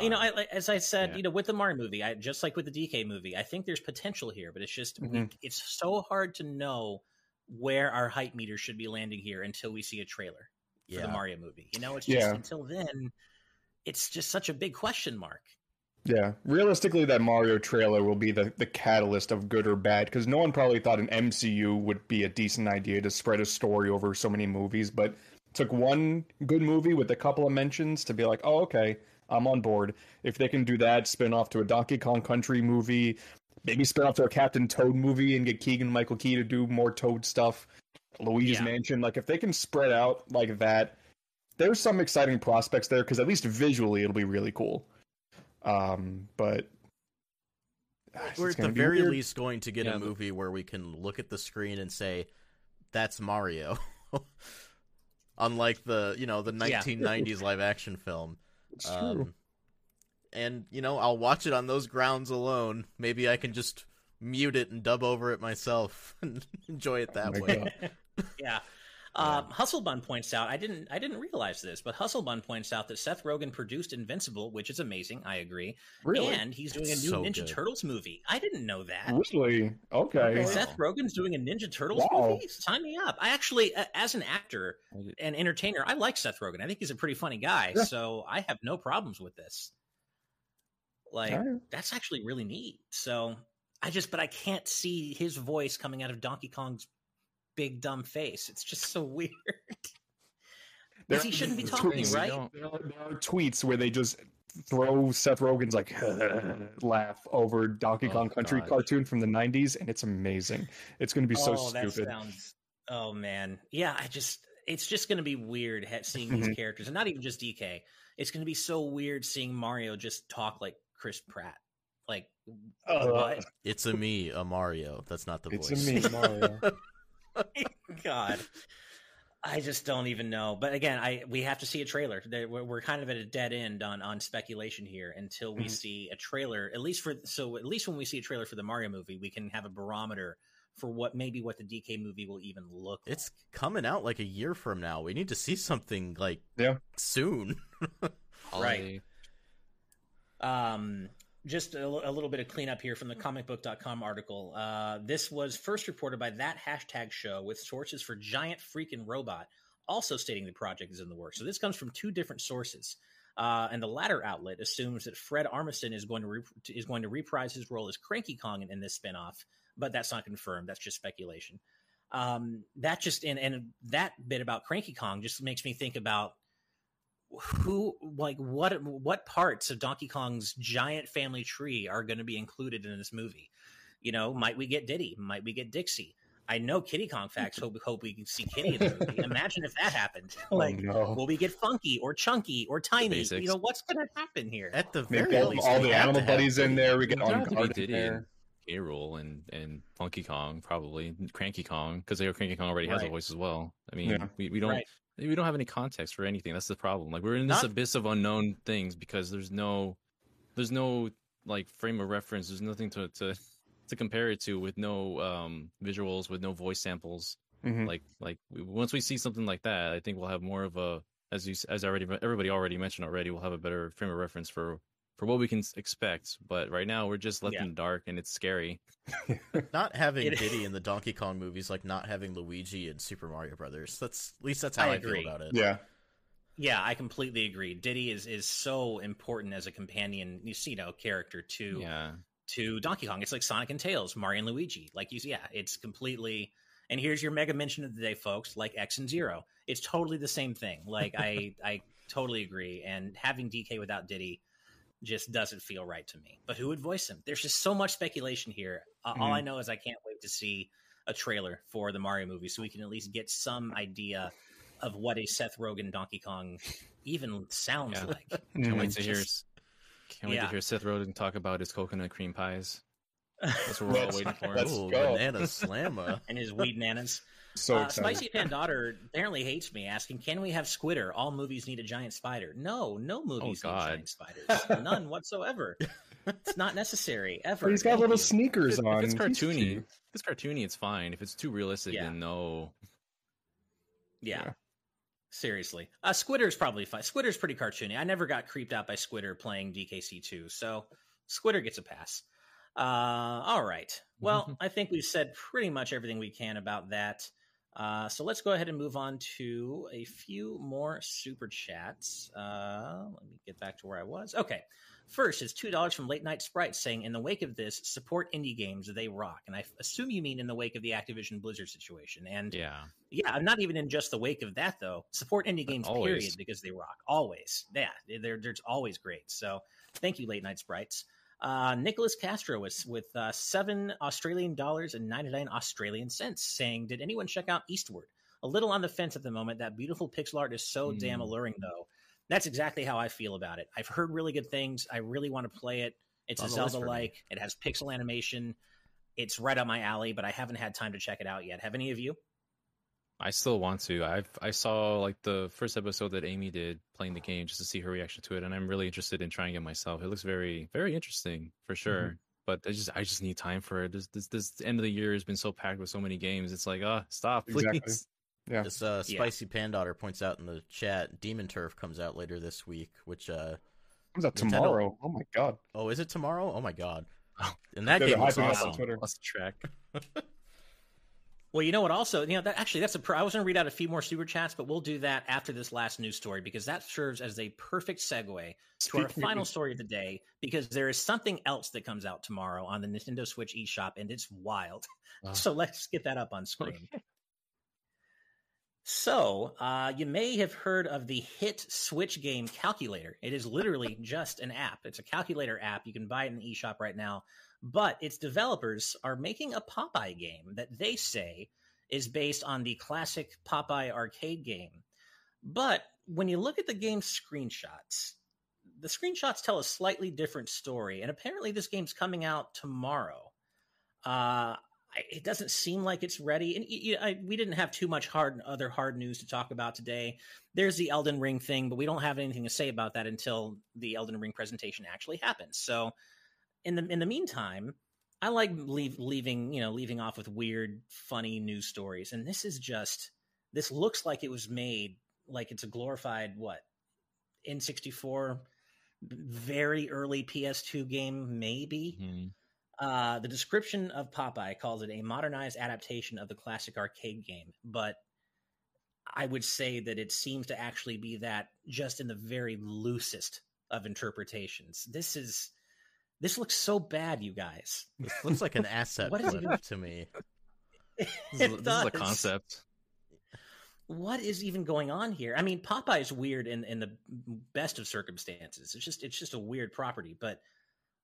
S1: you know, I, as I said,
S3: Yeah.
S1: you know, with the Mario movie, I just like with the DK movie, I think there's potential here, but it's just we,
S2: Mhm.
S1: it's so hard to know where our hype meter should be landing here until we see a trailer for the Mario movie. You know, it's just
S2: Yeah.
S1: until then, it's just such a big question mark.
S2: Yeah, realistically, that Mario trailer will be the, the catalyst of good or bad because no one probably thought an MCU would be a decent idea to spread a story over so many movies, but took one good movie with a couple of mentions to be like, oh, okay, I'm on board. If they can do that, spin off to a Donkey Kong Country movie, maybe spin off to a Captain Toad movie and get Keegan Michael Key to do more Toad stuff. Luigi's
S1: Yeah.
S2: Mansion. Like if they can spread out like that, there's some exciting prospects there because at least visually it'll be really cool. Um, but it's
S4: We're at the very
S2: weird.
S4: least going to get
S3: Yeah,
S4: a movie where we can look at the screen and say, "That's Mario." Unlike the you know the
S1: Yeah.
S4: 1990s live action film.
S2: It's true.
S4: Um, and you know I'll watch it on those grounds alone. Maybe I can just mute it and dub over it myself and enjoy it that
S2: Oh my
S4: way.
S2: God.
S1: yeah. Um, Hustlebun points out I didn't I didn't realize this, but Hustlebun points out that Seth Rogen produced Invincible, which is amazing. I agree,
S2: Really?
S1: and he's doing a new
S4: so
S1: Ninja
S4: good.
S1: Turtles movie. I didn't know that.
S2: Really? Okay.
S4: Okay.
S1: Seth Rogen's doing a Ninja Turtles
S2: Wow.
S1: movie. Sign me up. I actually, uh, as an actor and entertainer, I like Seth Rogen. I think he's a pretty funny guy,
S2: Yeah.
S1: so I have no problems with this. Like
S2: Alright.
S1: that's actually really neat. So I just, but I can't see his voice coming out of Donkey Kong's big dumb face. It's just so weird.
S2: There-
S1: Because he shouldn't be talking,
S2: tweets-
S1: right?
S2: There are, there are tweets where they just throw Seth Rogen's like laugh over Donkey
S4: Oh,
S2: Kong Country
S4: God.
S2: cartoon from the '90s, and it's amazing. It's going to be so
S1: oh, that
S2: stupid.
S1: sounds. Oh man, yeah. I just, it's just going to be weird seeing these
S2: Mhm.
S1: characters, and not even just DK. It's going to be so weird seeing Mario just talk like Chris Pratt. Like
S2: Uh,
S1: what?
S4: It's a me, a Mario. That's not the
S2: It's
S4: voice.
S2: It's a me, Mario.
S1: God. I just don't even know. But again, I we have to see a trailer. We're, we're kind of at a dead end on on speculation here until we
S2: Mhm.
S1: see a trailer. At least for so at least when we see a trailer for the Mario movie, we can have a barometer for what maybe what the DK movie will even look.
S4: It's coming out like a year from now. We need to see something like
S2: Yeah.
S4: soon.
S3: right.
S1: Um, just a, little bit of cleanup here from the comicbook.com article. Uh, this was first reported by that hashtag show with sources for Giant Freaking Robot, also stating the project is in the works. So this comes from two different sources. Uh, and the latter outlet assumes that Fred Armisen is going to re- is going to reprise his role as Cranky Kong in, in this spinoff, but that's not confirmed. That's just speculation. Um, that just and, and that bit about Cranky Kong just makes me think about who like what what parts of Donkey Kong's giant family tree are going to be included in this movie? You know, might we get Diddy? Might we get Dixie? I know Kiddy Kong facts. Hope hope we can see Kiddy in the movie. Imagine if that happened. Like,
S2: oh, no.
S1: will we get Funky or Chunky or Tiny?
S3: Basics.
S1: You know, what's going to happen here?
S4: At the
S2: Maybe
S4: very
S2: all,
S4: least,
S2: all
S4: we
S2: the animal buddies in there. We get on
S3: have to be
S2: guard
S3: Diddy
S2: there.
S3: and K. Rool and and Funky Kong probably Cranky Kong because they Cranky Kong already has a voice as well. I mean,
S2: Yeah.
S3: we, we don't
S1: Right.
S3: We don't have any context for anything. That's the problem. Like we're in this
S4: Not-
S3: abyss of unknown things because there's no there's no like frame of reference. There's nothing to to to compare it to with no um visuals with no voice samples.
S2: Mhm.
S3: Like like once we see something like that, I think we'll have more of a as you as already everybody already mentioned already. We'll have a better frame of reference for for what we can expect. But right now we're just left
S1: Yeah.
S3: in the dark and it's scary.
S4: Not having
S1: It-
S4: Diddy in the Donkey Kong movies, like not having Luigi in Super Mario Brothers. That's at least that's how
S1: I
S4: I,
S1: agree.
S4: feel about it.
S2: Yeah,
S1: Yeah, I completely agree. Diddy is is so important as a companion, you see, you know, character to
S3: Yeah.
S1: to Donkey Kong. It's like Sonic and Tails, Mario and Luigi. Like you, yeah, it's completely. And here's your mega mention of the day, folks. Like X and Zero, it's totally the same thing. Like I, I totally agree. And having DK without Diddy just doesn't feel right to me. But who would voice him? There's just so much speculation here. Uh, All I know is I can't wait to see a trailer for the Mario movie, so we can at least get some idea of what a Seth Rogen Donkey Kong even sounds
S3: Yeah.
S1: like.
S3: Can't wait to hear can't wait
S1: yeah.
S3: to hear Seth Rogen talk about his coconut cream pies. That's what we're all waiting for.
S2: let's
S4: Ooh,
S2: go.
S4: banana slammer.
S1: and his weed nanas.
S2: So
S1: uh. Spicy Pan Daughter apparently hates me, asking, "Can we have Squitter? All movies need a giant spider." No, no movies need
S3: God.
S1: giant spiders. None whatsoever. It's not necessary ever.
S2: But he's got
S1: Thank
S2: little
S1: you.
S2: sneakers
S3: If
S2: on.
S3: it's cartoony, if it's cartoony, it's fine. If it's too realistic,
S1: Yeah.
S3: then no.
S1: Yeah.
S2: Yeah.
S1: Seriously, uh, Squitter's probably fine. Squitter's pretty cartoony. I never got creeped out by Squitter playing DKC two, so Squitter gets a pass. Uh, all right. Well, I think we've said pretty much everything we can about that. Uh, so let's go ahead and move on to a few more super chats. Uh, let me get back to where I was. Okay. First is two dollars from Late Night Sprite saying, "In the wake of this, support indie games. They rock." And I assume you mean in the wake of the Activision Blizzard situation. And
S3: Yeah.
S1: yeah, I'm not even in just the wake of that though. Support indie games,
S3: Always.
S1: period, because they rock. Always. Yeah, they're, they're always great. So thank you, Late Night Sprites. Uh, Nicholas Castro was with uh, seven Australian dollars and 99 Australian cents saying, Did anyone check out Eastward? A little on the fence at the moment. That beautiful pixel art is so mm. damn alluring, though. That's exactly how I feel about it. I've heard really good things. I really want to play it. It's a Zelda like, it has pixel animation. It's right up my alley, but I haven't had time to check it out yet. Have any of you?
S3: I still want to. I've I saw like the first episode that Amy did playing the game just to see her reaction to it, and I'm really interested in trying it myself. It looks very very interesting for sure. Mm-hmm. But I just I just need time for it. This, this this end of the year has been so packed with so many games. It's like, ah, uh, stop, please. Exactly.
S4: Yeah. This uh, spicy yeah. Pandaughter points out in the chat. Demon Turf comes out later this week, which uh
S2: comes out Nintendo... tomorrow. Oh my god.
S4: Oh, is it tomorrow? Oh my god. And that game was awesome.
S3: On Twitter. Lost track.
S1: Well, you know what? Also, you know that actually that's a. I was going to read out a few more super chats, but we'll do that after this last news story because that serves as a perfect segue to our final story of the day. Because there is something else that comes out tomorrow on the Nintendo Switch eShop, and it's wild. Uh. So let's get that up on screen. So, uh, you may have heard of the hit Switch game Calculator. It is literally just an app. It's a calculator app. You can buy it in the eShop right now but its developers are making a Popeye game that they say is based on the classic Popeye arcade game. But when you look at the game's screenshots, the screenshots tell a slightly different story, and apparently this game's coming out tomorrow. Uh, it doesn't seem like it's ready, and you, I, we didn't have too much hard other hard news to talk about today. There's the Elden Ring thing, but we don't have anything to say about that until the Elden Ring presentation actually happens. So in the in the meantime, I like leave, leaving you know leaving off with weird, funny news stories, and this is just this looks like it was made like it's a glorified what N64 very early PS2 game, maybe. Mm-hmm. Uh, the description of Popeye calls it a modernized adaptation of the classic arcade game, but I would say that it seems to actually be that just in the very loosest of interpretations. This is this looks so bad, you guys.
S4: This looks like an asset what flip it? to me.
S3: this, is, this is a concept.
S1: What is even going on here? I mean, Popeye is weird in, in the best of circumstances. It's just it's just a weird property. But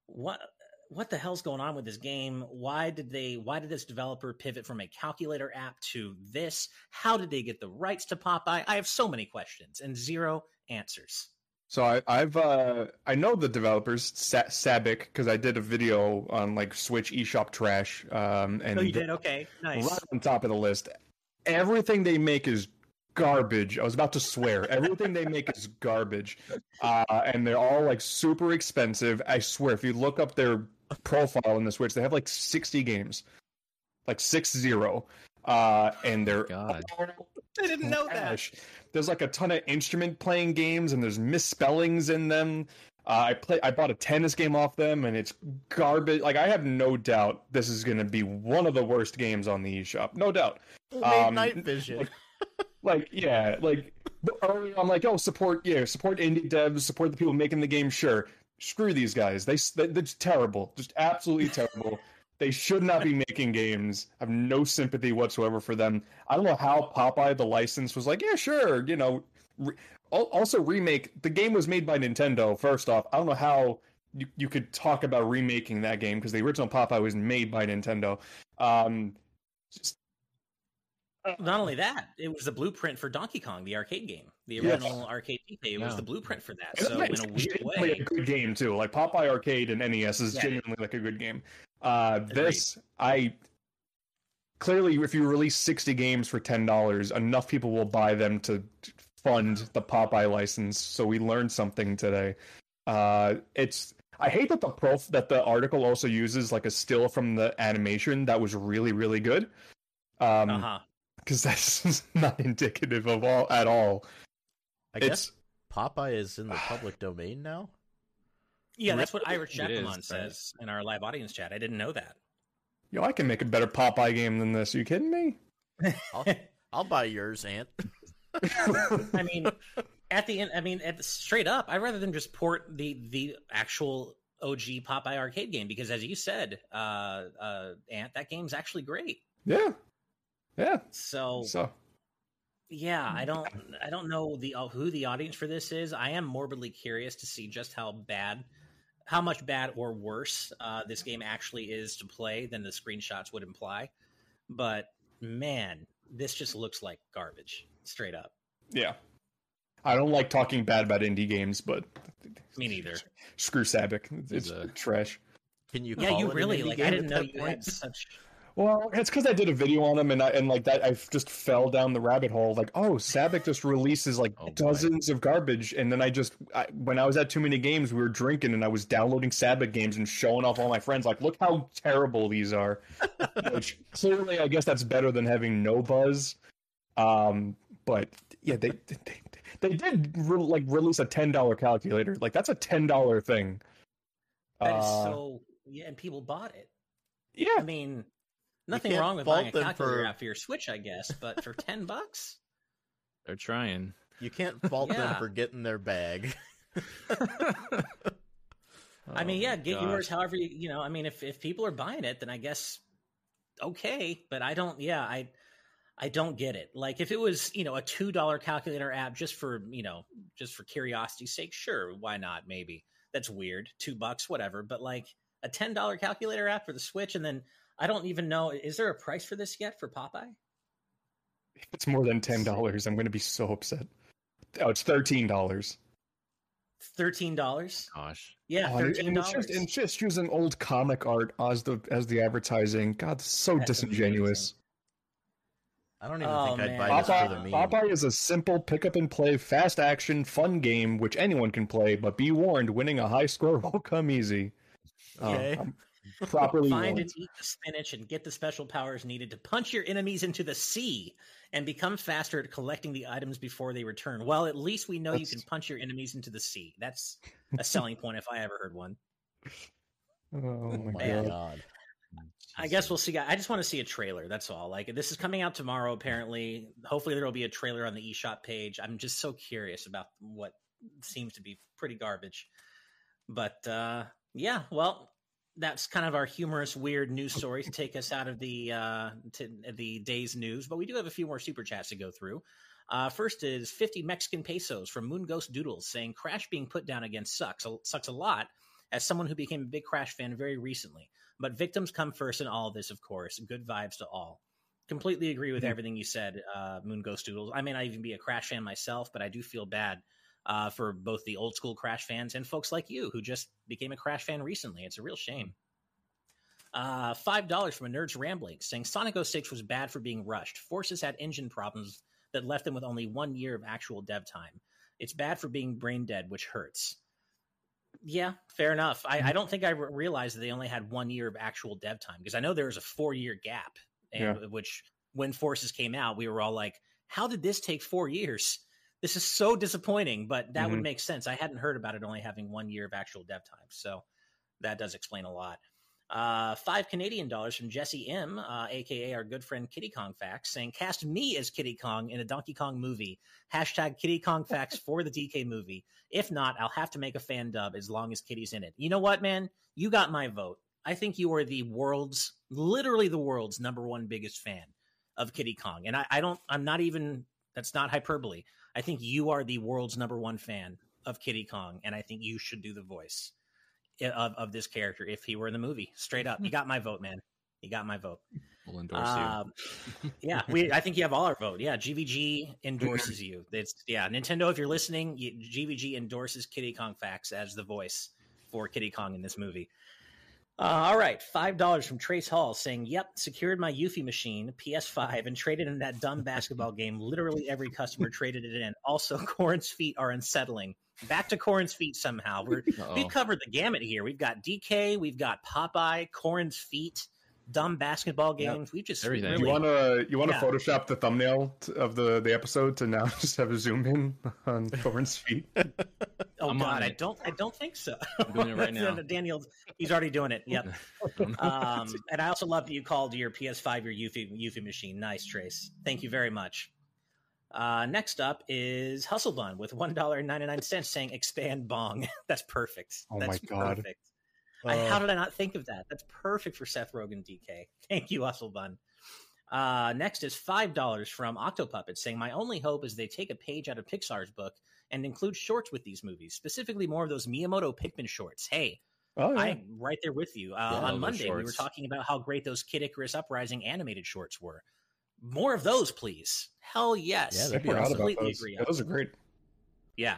S1: what what the hell's going on with this game? Why did they why did this developer pivot from a calculator app to this? How did they get the rights to Popeye? I have so many questions and zero answers.
S2: So I, I've uh, I know the developers Sa- Sabec because I did a video on like Switch eShop trash. Um, and
S1: oh, you did okay, nice.
S2: Right on top of the list. Everything they make is garbage. I was about to swear. Everything they make is garbage, uh, and they're all like super expensive. I swear, if you look up their profile in the Switch, they have like sixty games, like six zero, uh, and they're
S1: God. I didn't know that.
S2: There's like a ton of instrument playing games, and there's misspellings in them. Uh, I play. I bought a tennis game off them, and it's garbage. Like I have no doubt this is going to be one of the worst games on the eShop. No doubt.
S4: Um, night vision.
S2: Like, like, yeah, like I'm like, oh, support, yeah, support indie devs, support the people making the game. Sure, screw these guys. They, they that's terrible, just absolutely terrible. They should not be making games. I have no sympathy whatsoever for them. I don't know how Popeye the license was like, yeah, sure, you know. Re- also, remake the game was made by Nintendo. First off, I don't know how you, you could talk about remaking that game because the original Popeye was made by Nintendo. Um,
S1: just, Not only that, it was the blueprint for Donkey Kong, the arcade game. The original yes. arcade It yeah. was the blueprint for that. So in a weird way,
S2: a good game too. Like Popeye Arcade and NES is yeah. genuinely like a good game. Uh, this I clearly, if you release sixty games for ten dollars, enough people will buy them to fund the Popeye license. So we learned something today. Uh, it's I hate that the prof that the article also uses like a still from the animation that was really really good. Um, uh-huh. Because that's not indicative of all at all.
S4: I it's, guess Popeye is in the public domain now.
S1: Yeah, that's what Irish Jackalon says in our live audience chat. I didn't know that.
S2: Yo, I can make a better Popeye game than this. Are you kidding me?
S4: I'll, I'll buy yours, Ant.
S1: I mean, at the end, I mean, at the, straight up, I'd rather than just port the the actual OG Popeye arcade game because, as you said, uh, uh, Ant, that game's actually great.
S2: Yeah, yeah.
S1: So, so yeah, I don't, I don't know the uh, who the audience for this is. I am morbidly curious to see just how bad how much bad or worse uh, this game actually is to play than the screenshots would imply. But man, this just looks like garbage, straight up.
S2: Yeah. I don't like talking bad about indie games, but
S1: Me neither.
S2: screw Sabec. It's
S3: a-
S2: trash.
S4: Can you?
S1: Yeah,
S4: call
S1: you
S4: it an
S1: really
S4: indie
S1: like. I didn't know
S4: that
S1: you
S4: point?
S1: had such.
S2: Well, it's because I did a video on them, and I, and like that, I just fell down the rabbit hole. Like, oh, Sabec just releases like
S3: Oh, boy.
S2: dozens of garbage, and then I just, I, when I was at too many games, we were drinking, and I was downloading Sabec games and showing off all my friends. Like, look how terrible these are. Which clearly, I guess that's better than having no buzz. Um, but yeah, they they they did re- like release a ten dollar calculator. Like, that's a ten dollar thing.
S1: That is
S2: Uh,
S1: so. Yeah, and people bought it.
S2: yeah.
S1: I mean, nothing wrong with buying a calculator
S4: for-
S1: app for your Switch, I guess. But for ten bucks,
S3: They're trying.
S4: You can't fault them for getting their bag.
S1: I mean,
S3: Oh
S1: yeah,
S3: my
S1: get yours however you you know. I mean, if if people are buying it, then I guess okay. But I don't. Yeah, I I don't get it. Like if it was you know a two dollar calculator app just for you know just for curiosity's sake, sure, why not? Maybe that's weird. Two bucks, whatever. But like a ten dollar calculator app for the Switch, and then I don't even know. Is there a price for this yet for Popeye?
S2: If it's more than ten dollars, I'm going to be so upset. Oh, it's thirteen dollars.
S1: Thirteen dollars.
S3: Gosh.
S1: Yeah,
S2: Oh, and,
S1: thirteen dollars.
S2: just and just using old comic art as the as the advertising. God, so
S1: That's
S2: disingenuous.
S4: I don't even
S1: Oh,
S4: think I'd
S1: man.
S4: buy this for the
S2: Popeye,
S4: meme.
S2: Popeye is a simple pick up and play, fast action, fun game which anyone can play. But be warned, winning a high score won't come easy. Uh,
S4: Okay.
S2: I'm properly
S1: Find
S2: warned.
S1: and eat the spinach and get the special powers needed to punch your enemies into the sea and become faster at collecting the items before they return. Well, at least we know you can punch your enemies into the sea. That's a selling point if I ever heard one.
S2: Oh
S4: Oh
S2: my
S4: my
S2: god!
S4: god.
S1: I guess we'll see. I just want to see a trailer. That's all. Like this is coming out tomorrow. Apparently, hopefully there will be a trailer on the eShop page. I'm just so curious about what seems to be pretty garbage. But uh, yeah, well, that's kind of our humorous, weird news story to take us out of the uh, to the day's news. But we do have a few more super chats to go through. Uh, first is 50 Mexican pesos from Moon Ghost Doodles saying Crash being put down again sucks sucks a lot as someone who became a big Crash fan very recently. But victims come first in all of this, of course. Good vibes to all. Completely agree with
S2: Yeah.
S1: everything you said, uh, Moon Ghost Doodles. I may not even be a Crash fan myself, but I do feel bad uh, for both the old school Crash fans and folks like you who just became a Crash fan recently. It's a real shame. Uh, Five dollars from a nerd's rambling, saying Sonic 06 was bad for being rushed. Forces had engine problems that left them with only one year of actual dev time. It's bad for being brain dead, which hurts. Yeah, fair enough. I, I don't think I re- realized that they only had one year of actual dev time because I know there was a four year gap, and which when Forces came out, we were all like, "How did this take four years? This is so disappointing." But that would
S2: Mhm.
S1: make sense. I hadn't heard about it only having one year of actual dev time, so that does explain a lot. Uh, five Canadian dollars from Jesse M, uh, aka our good friend Kiddy Kong Facts, saying cast me as Kiddy Kong in a Donkey Kong movie. Hashtag Kiddy Kong Facts for the DK movie. If not, I'll have to make a fan dub as long as Kiddy's in it. You know what, man? You got my vote. I think you are the world's, literally the world's number one biggest fan of Kiddy Kong, and I, I don't. I'm not even. That's not hyperbole. I think you are the world's number one fan of Kiddy Kong, and I think you should do the voice of, of this character if he were in the movie. Straight up, you got my vote, man. You got my vote.
S3: We'll endorse
S1: Um, yeah, we. I think you have all our vote. Yeah, GVG endorses you. It's yeah, Nintendo. If you're listening, you, GVG endorses Kiddy Kong Facts as the voice for Kiddy Kong in this movie. Uh, all right, five dollars from Trace Hall saying, "Yep, secured my Yuffie machine PS5 and traded in that dumb basketball game. Literally every customer traded it in. Also, Corrin's feet are unsettling. Back to Corrin's feet somehow. We're, we've covered the gamut here. We've got DK, we've got Popeye, Corrin's feet, dumb basketball
S2: Yep.
S1: games. We've just
S3: Everything.
S1: really-
S2: You want to you want to
S1: Yeah.
S2: Photoshop the thumbnail t- of the the episode to now just have a zoom in on Thorn's feet.
S1: Oh
S3: I'm
S1: God, I
S3: it.
S1: don't. I don't think so.
S3: I'm doing it right now.
S1: Daniel, he's already doing it. Yep. Um, and I also love that you called your PS5 your Yuffie, Yuffie machine. Nice, Trace. Thank you very much. Uh, next up is Hustle Bun with one dollar and ninety nine cents, saying "expand bong." That's perfect.
S2: Oh my
S1: That's
S2: God.
S1: perfect. I,
S4: Uh,
S1: how did I not think of that? That's perfect for Seth Rogen DK. Thank you, Hustle Bun. Uh, next is five dollars from Octopuppet saying, "My only hope is they take a page out of Pixar's book and include shorts with these movies, specifically more of those Miyamoto Pikmin shorts. Hey,
S2: Oh, yeah.
S1: I'm right there with you. Uh,
S3: Yeah,
S1: on Monday, we were talking about how great those Kid Icarus Uprising animated shorts were. More of those, please. Hell yes.
S4: Yeah,
S2: I
S4: that'd be
S2: forgot
S4: awesome.
S2: about
S1: Completely
S2: those.
S1: agree.
S2: Yeah, those are great.
S1: Yeah.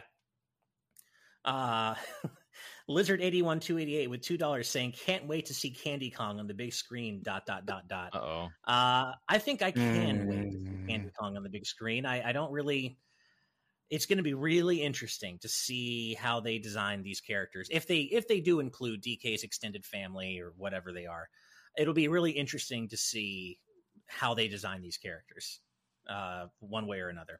S1: Uh Lizard eighty one two eighty eight with two dollars saying can't wait to see Candy Kong on the big screen. Dot dot dot dot.
S3: Uh oh.
S1: Uh, I think I can wait to see
S2: Mm.
S1: Candy Kong on the big screen. I, I don't really. It's going to be really interesting to see how they design these characters. If they if they do include DK's extended family or whatever they are, it'll be really interesting to see how they design these characters, uh, one way or another.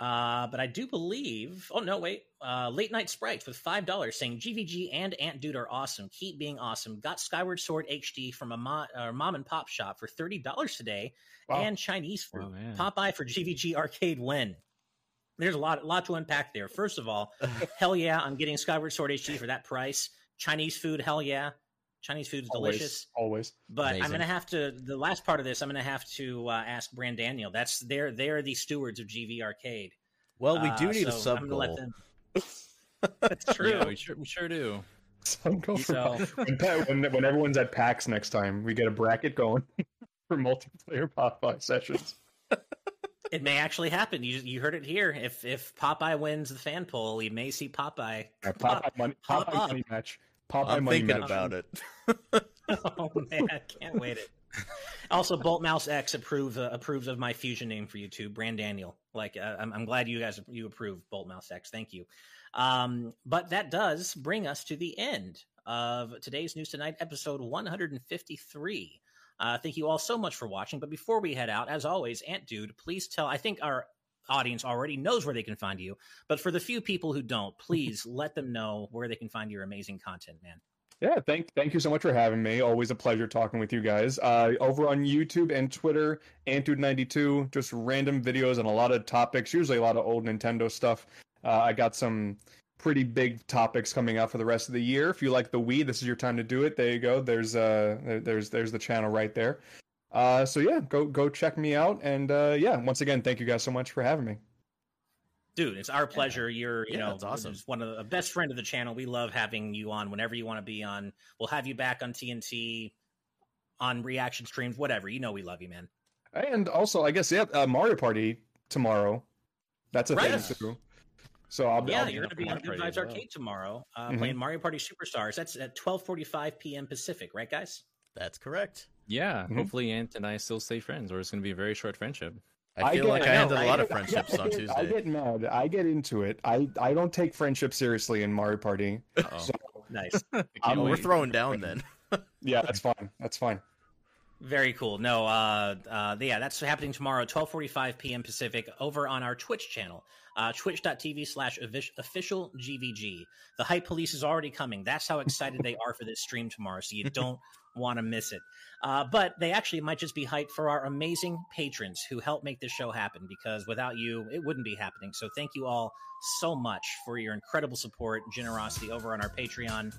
S1: Uh, but I do believe. Oh no, wait. Uh, Late Night Sprites with five dollars saying GVG and Ant Dude are awesome. Keep being awesome. Got Skyward Sword HD from a mo- uh, mom and pop shop for thirty dollars today,
S2: Wow.
S1: and Chinese food.
S3: Wow, man.
S1: Popeye for GVG arcade win. There's a lot, lot to unpack there. First of all, hell yeah, I'm getting Skyward Sword HD for that price. Chinese food, hell yeah. Chinese food is
S2: Always,
S1: delicious.
S2: Always.
S1: But I'm gonna have to. The last part of this, I'm gonna have to uh, ask Brand Daniel. That's they're they're the stewards of GV Arcade.
S4: Well, we do
S1: Uh,
S4: need a
S1: so
S4: sub
S1: I'm gonna let
S4: goal.
S1: them- That's true.
S3: Yeah, we sure, we sure do.
S2: Some go for
S1: So-
S2: when, when, when everyone's at PAX next time, we get a bracket going for multiplayer Popeye sessions.
S1: It may actually happen. You you heard it here. If if Popeye wins the fan poll, you may see Popeye.
S2: Yeah, Popeye money, Popeye
S1: up.
S2: money match. Popeye
S4: I'm
S2: money
S4: thinking
S2: match.
S4: about it.
S1: oh man, I can't wait it. Also, Bolt Mouse X approves uh, approves of my fusion name for you too, Brand Daniel. Like, uh, I'm, I'm glad you guys you approve Bolt Mouse X. Thank you. Um, but that does bring us to the end of today's News Tonight episode 153. Uh, thank you all so much for watching. But before we head out, as always, Ant Dude, please tell. I think our audience already knows where they can find you, but for the few people who don't, please let them know where they can find your amazing content, man.
S2: Yeah, thank thank you so much for having me. Always a pleasure talking with you guys. Uh, over on YouTube and Twitter, Antude92, just random videos on a lot of topics, usually a lot of old Nintendo stuff. Uh, I got some pretty big topics coming out for the rest of the year. If you like the Wii, this is your time to do it. There you go. There's uh there, there's there's the channel right there. Uh, so yeah, go go check me out. And uh, yeah, once again, thank you guys so much for having me.
S1: Dude, it's our pleasure. You're, you
S4: Yeah,
S1: know,
S4: it's awesome.
S1: just one of the best friend of the channel. We love having you on whenever you want to be on. We'll have you back on TNT, on reaction streams, whatever. You know, we love you, man.
S2: And also, I guess yeah, uh, Mario Party tomorrow. That's a
S1: Right.
S2: thing too. So I'll be
S1: yeah,
S2: I'll
S1: you're going to be on
S3: Mario
S1: Good Vibes
S3: as well.
S1: Arcade tomorrow, uh,
S2: Mhm.
S1: playing Mario Party Superstars. That's at 12:45 p.m. Pacific, right, guys?
S4: That's correct.
S3: Yeah,
S2: Mhm.
S3: hopefully Ant and I still stay friends, or it's going to be a very short friendship.
S4: I feel
S2: get-
S4: like
S1: I
S4: I,
S1: know,
S4: ended a
S1: right?
S4: lot of friendships
S2: get-
S4: on Tuesday.
S2: I get mad. I get into it. I, I don't take friendship seriously in Mario Party. So
S1: Nice.
S2: I'm
S4: We're throwing down then.
S2: yeah, that's fine. That's fine.
S1: Very cool. No, uh, uh, yeah, that's happening tomorrow, 12:45 p.m. Pacific, over on our Twitch channel, uh, twitch.tv slash official GVG. The hype police is already coming. That's how excited they are for this stream tomorrow. So you don't want to miss it. Uh, but they actually might just be hyped for our amazing patrons who help make this show happen. Because without you, it wouldn't be happening. So thank you all so much for your incredible support, generosity over on our Patreon.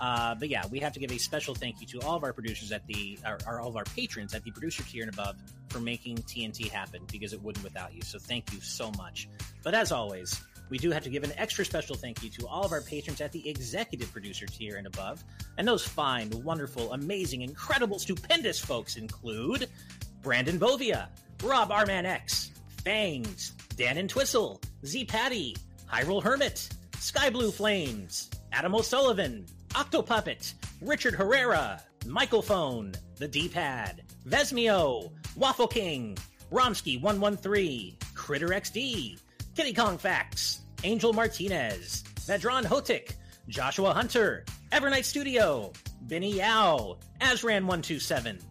S1: Uh, but yeah, we have to give a special thank you to all of our producers at the, or, or all of our patrons at the producer tier and above for making TNT happen because it wouldn't without you. So thank you so much. But as always, we do have to give an extra special thank you to all of our patrons at the executive producer tier and above. And those fine, wonderful, amazing, incredible, stupendous folks include Brandon Bovia, Rob Arman X, Fangs, Dan and Twistle, Z Patty, Hyrule Hermit, Sky Blue Flames, Adam O'Sullivan, Octopuppet, Richard Herrera, Michael Phone, The D Pad, Vesmio, Waffle King, Romsky113, Critter XD, Kiddy Kong Facts, Angel Martinez, Vedron Hotik, Joshua Hunter, Evernight Studio, Benny Yao, Azran127,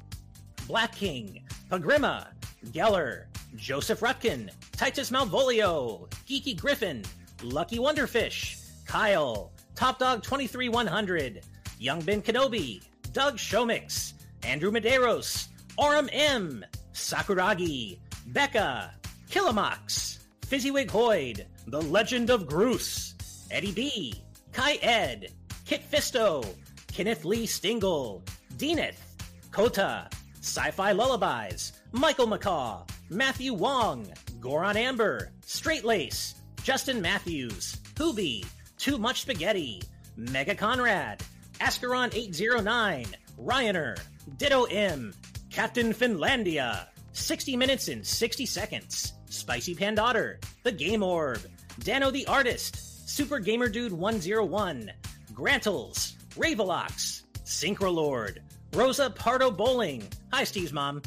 S1: Black King, Pagrima, Geller, Joseph Rutkin, Titus Malvolio, Geeky Griffin, Lucky Wonderfish, Kyle, Top Dog 23100, Young Ben Kenobi, Doug Shomix, Andrew Medeiros, Aurum M, Sakuragi, Becca, Killamox, Fizzywig Hoyd, The Legend of Groose, Eddie B, Kai Ed, Kit Fisto, Kenneth Lee Stingle, Deaneth, Kota, Sci Fi Lullabies, Michael McCaw, Matthew Wong, Goron Amber, Straight Lace, Justin Matthews, Hoobie, Too Much Spaghetti, Mega Conrad, Ascaron809, Ryaner, Ditto M, Captain Finlandia, 60 Minutes in 60 Seconds, Spicy Pandotter, The Game Orb, Dano the Artist, Super Gamer Dude 101, Grantles, Ravelox, Synchrolord, Rosa Pardo Bowling, Hi Steve's mom,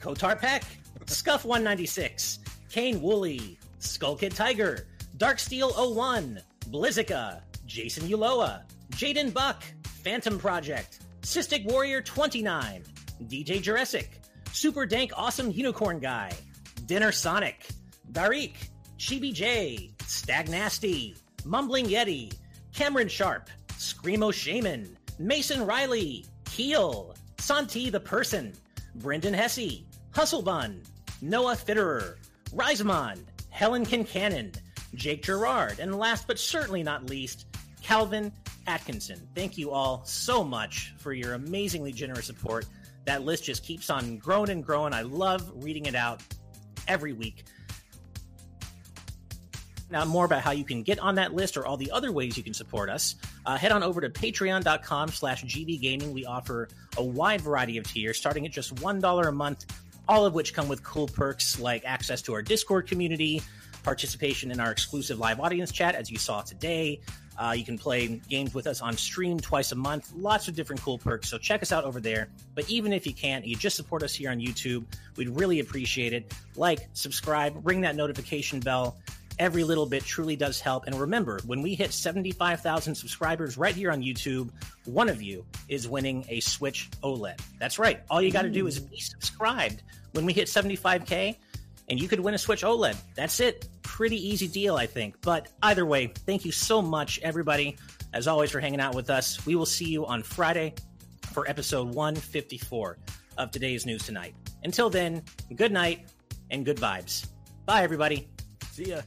S1: Kotar Peck, Scuff 196, Kane Woolley, Skull Kid Tiger, Dark Steel 01, Blizzica, Jason Uloa, Jaden Buck, Phantom Project, Cystic Warrior 29, DJ Jurassic, Super Dank Awesome Unicorn Guy, Dinner Sonic, Darik, Chibi J, Stag Nasty, Mumbling Yeti, Cameron Sharp, Screamo Shaman, Mason Riley, Keel, Santi the Person, Brendan Hesse, Hustlebun, Noah Fitterer, Rizamon, Helen Kincannon, Jake Gerard, and last but certainly not least, Calvin Atkinson. Thank you all so much for your amazingly generous support. That list just keeps on growing and growing. I love reading it out every week. Now, more about how you can get on that list or all the other ways you can support us, uh, head on over to patreon.com slash gbgaming. We offer a wide variety of tiers, starting at just $1 a month, all of which come with cool perks like access to our Discord community, participation in our exclusive live audience chat, as you saw today. Uh, you can play games with us on stream twice a month. Lots of different cool perks. So check us out over there. But even if you can't, you just support us here on YouTube. We'd really appreciate it. Like, subscribe, ring that notification bell. Every little bit truly does help. And remember, when we hit 75,000 subscribers right here on YouTube, one of you is winning a Switch OLED. That's right. All you got to do is be subscribed when we hit 75K and you could win a Switch OLED. That's it. Pretty easy deal, I think. But either way, thank you so much, everybody, as always, for hanging out with us. We will see you on Friday for episode 154 of today's news tonight. Until then, good night and good vibes. Bye, everybody.
S4: See ya.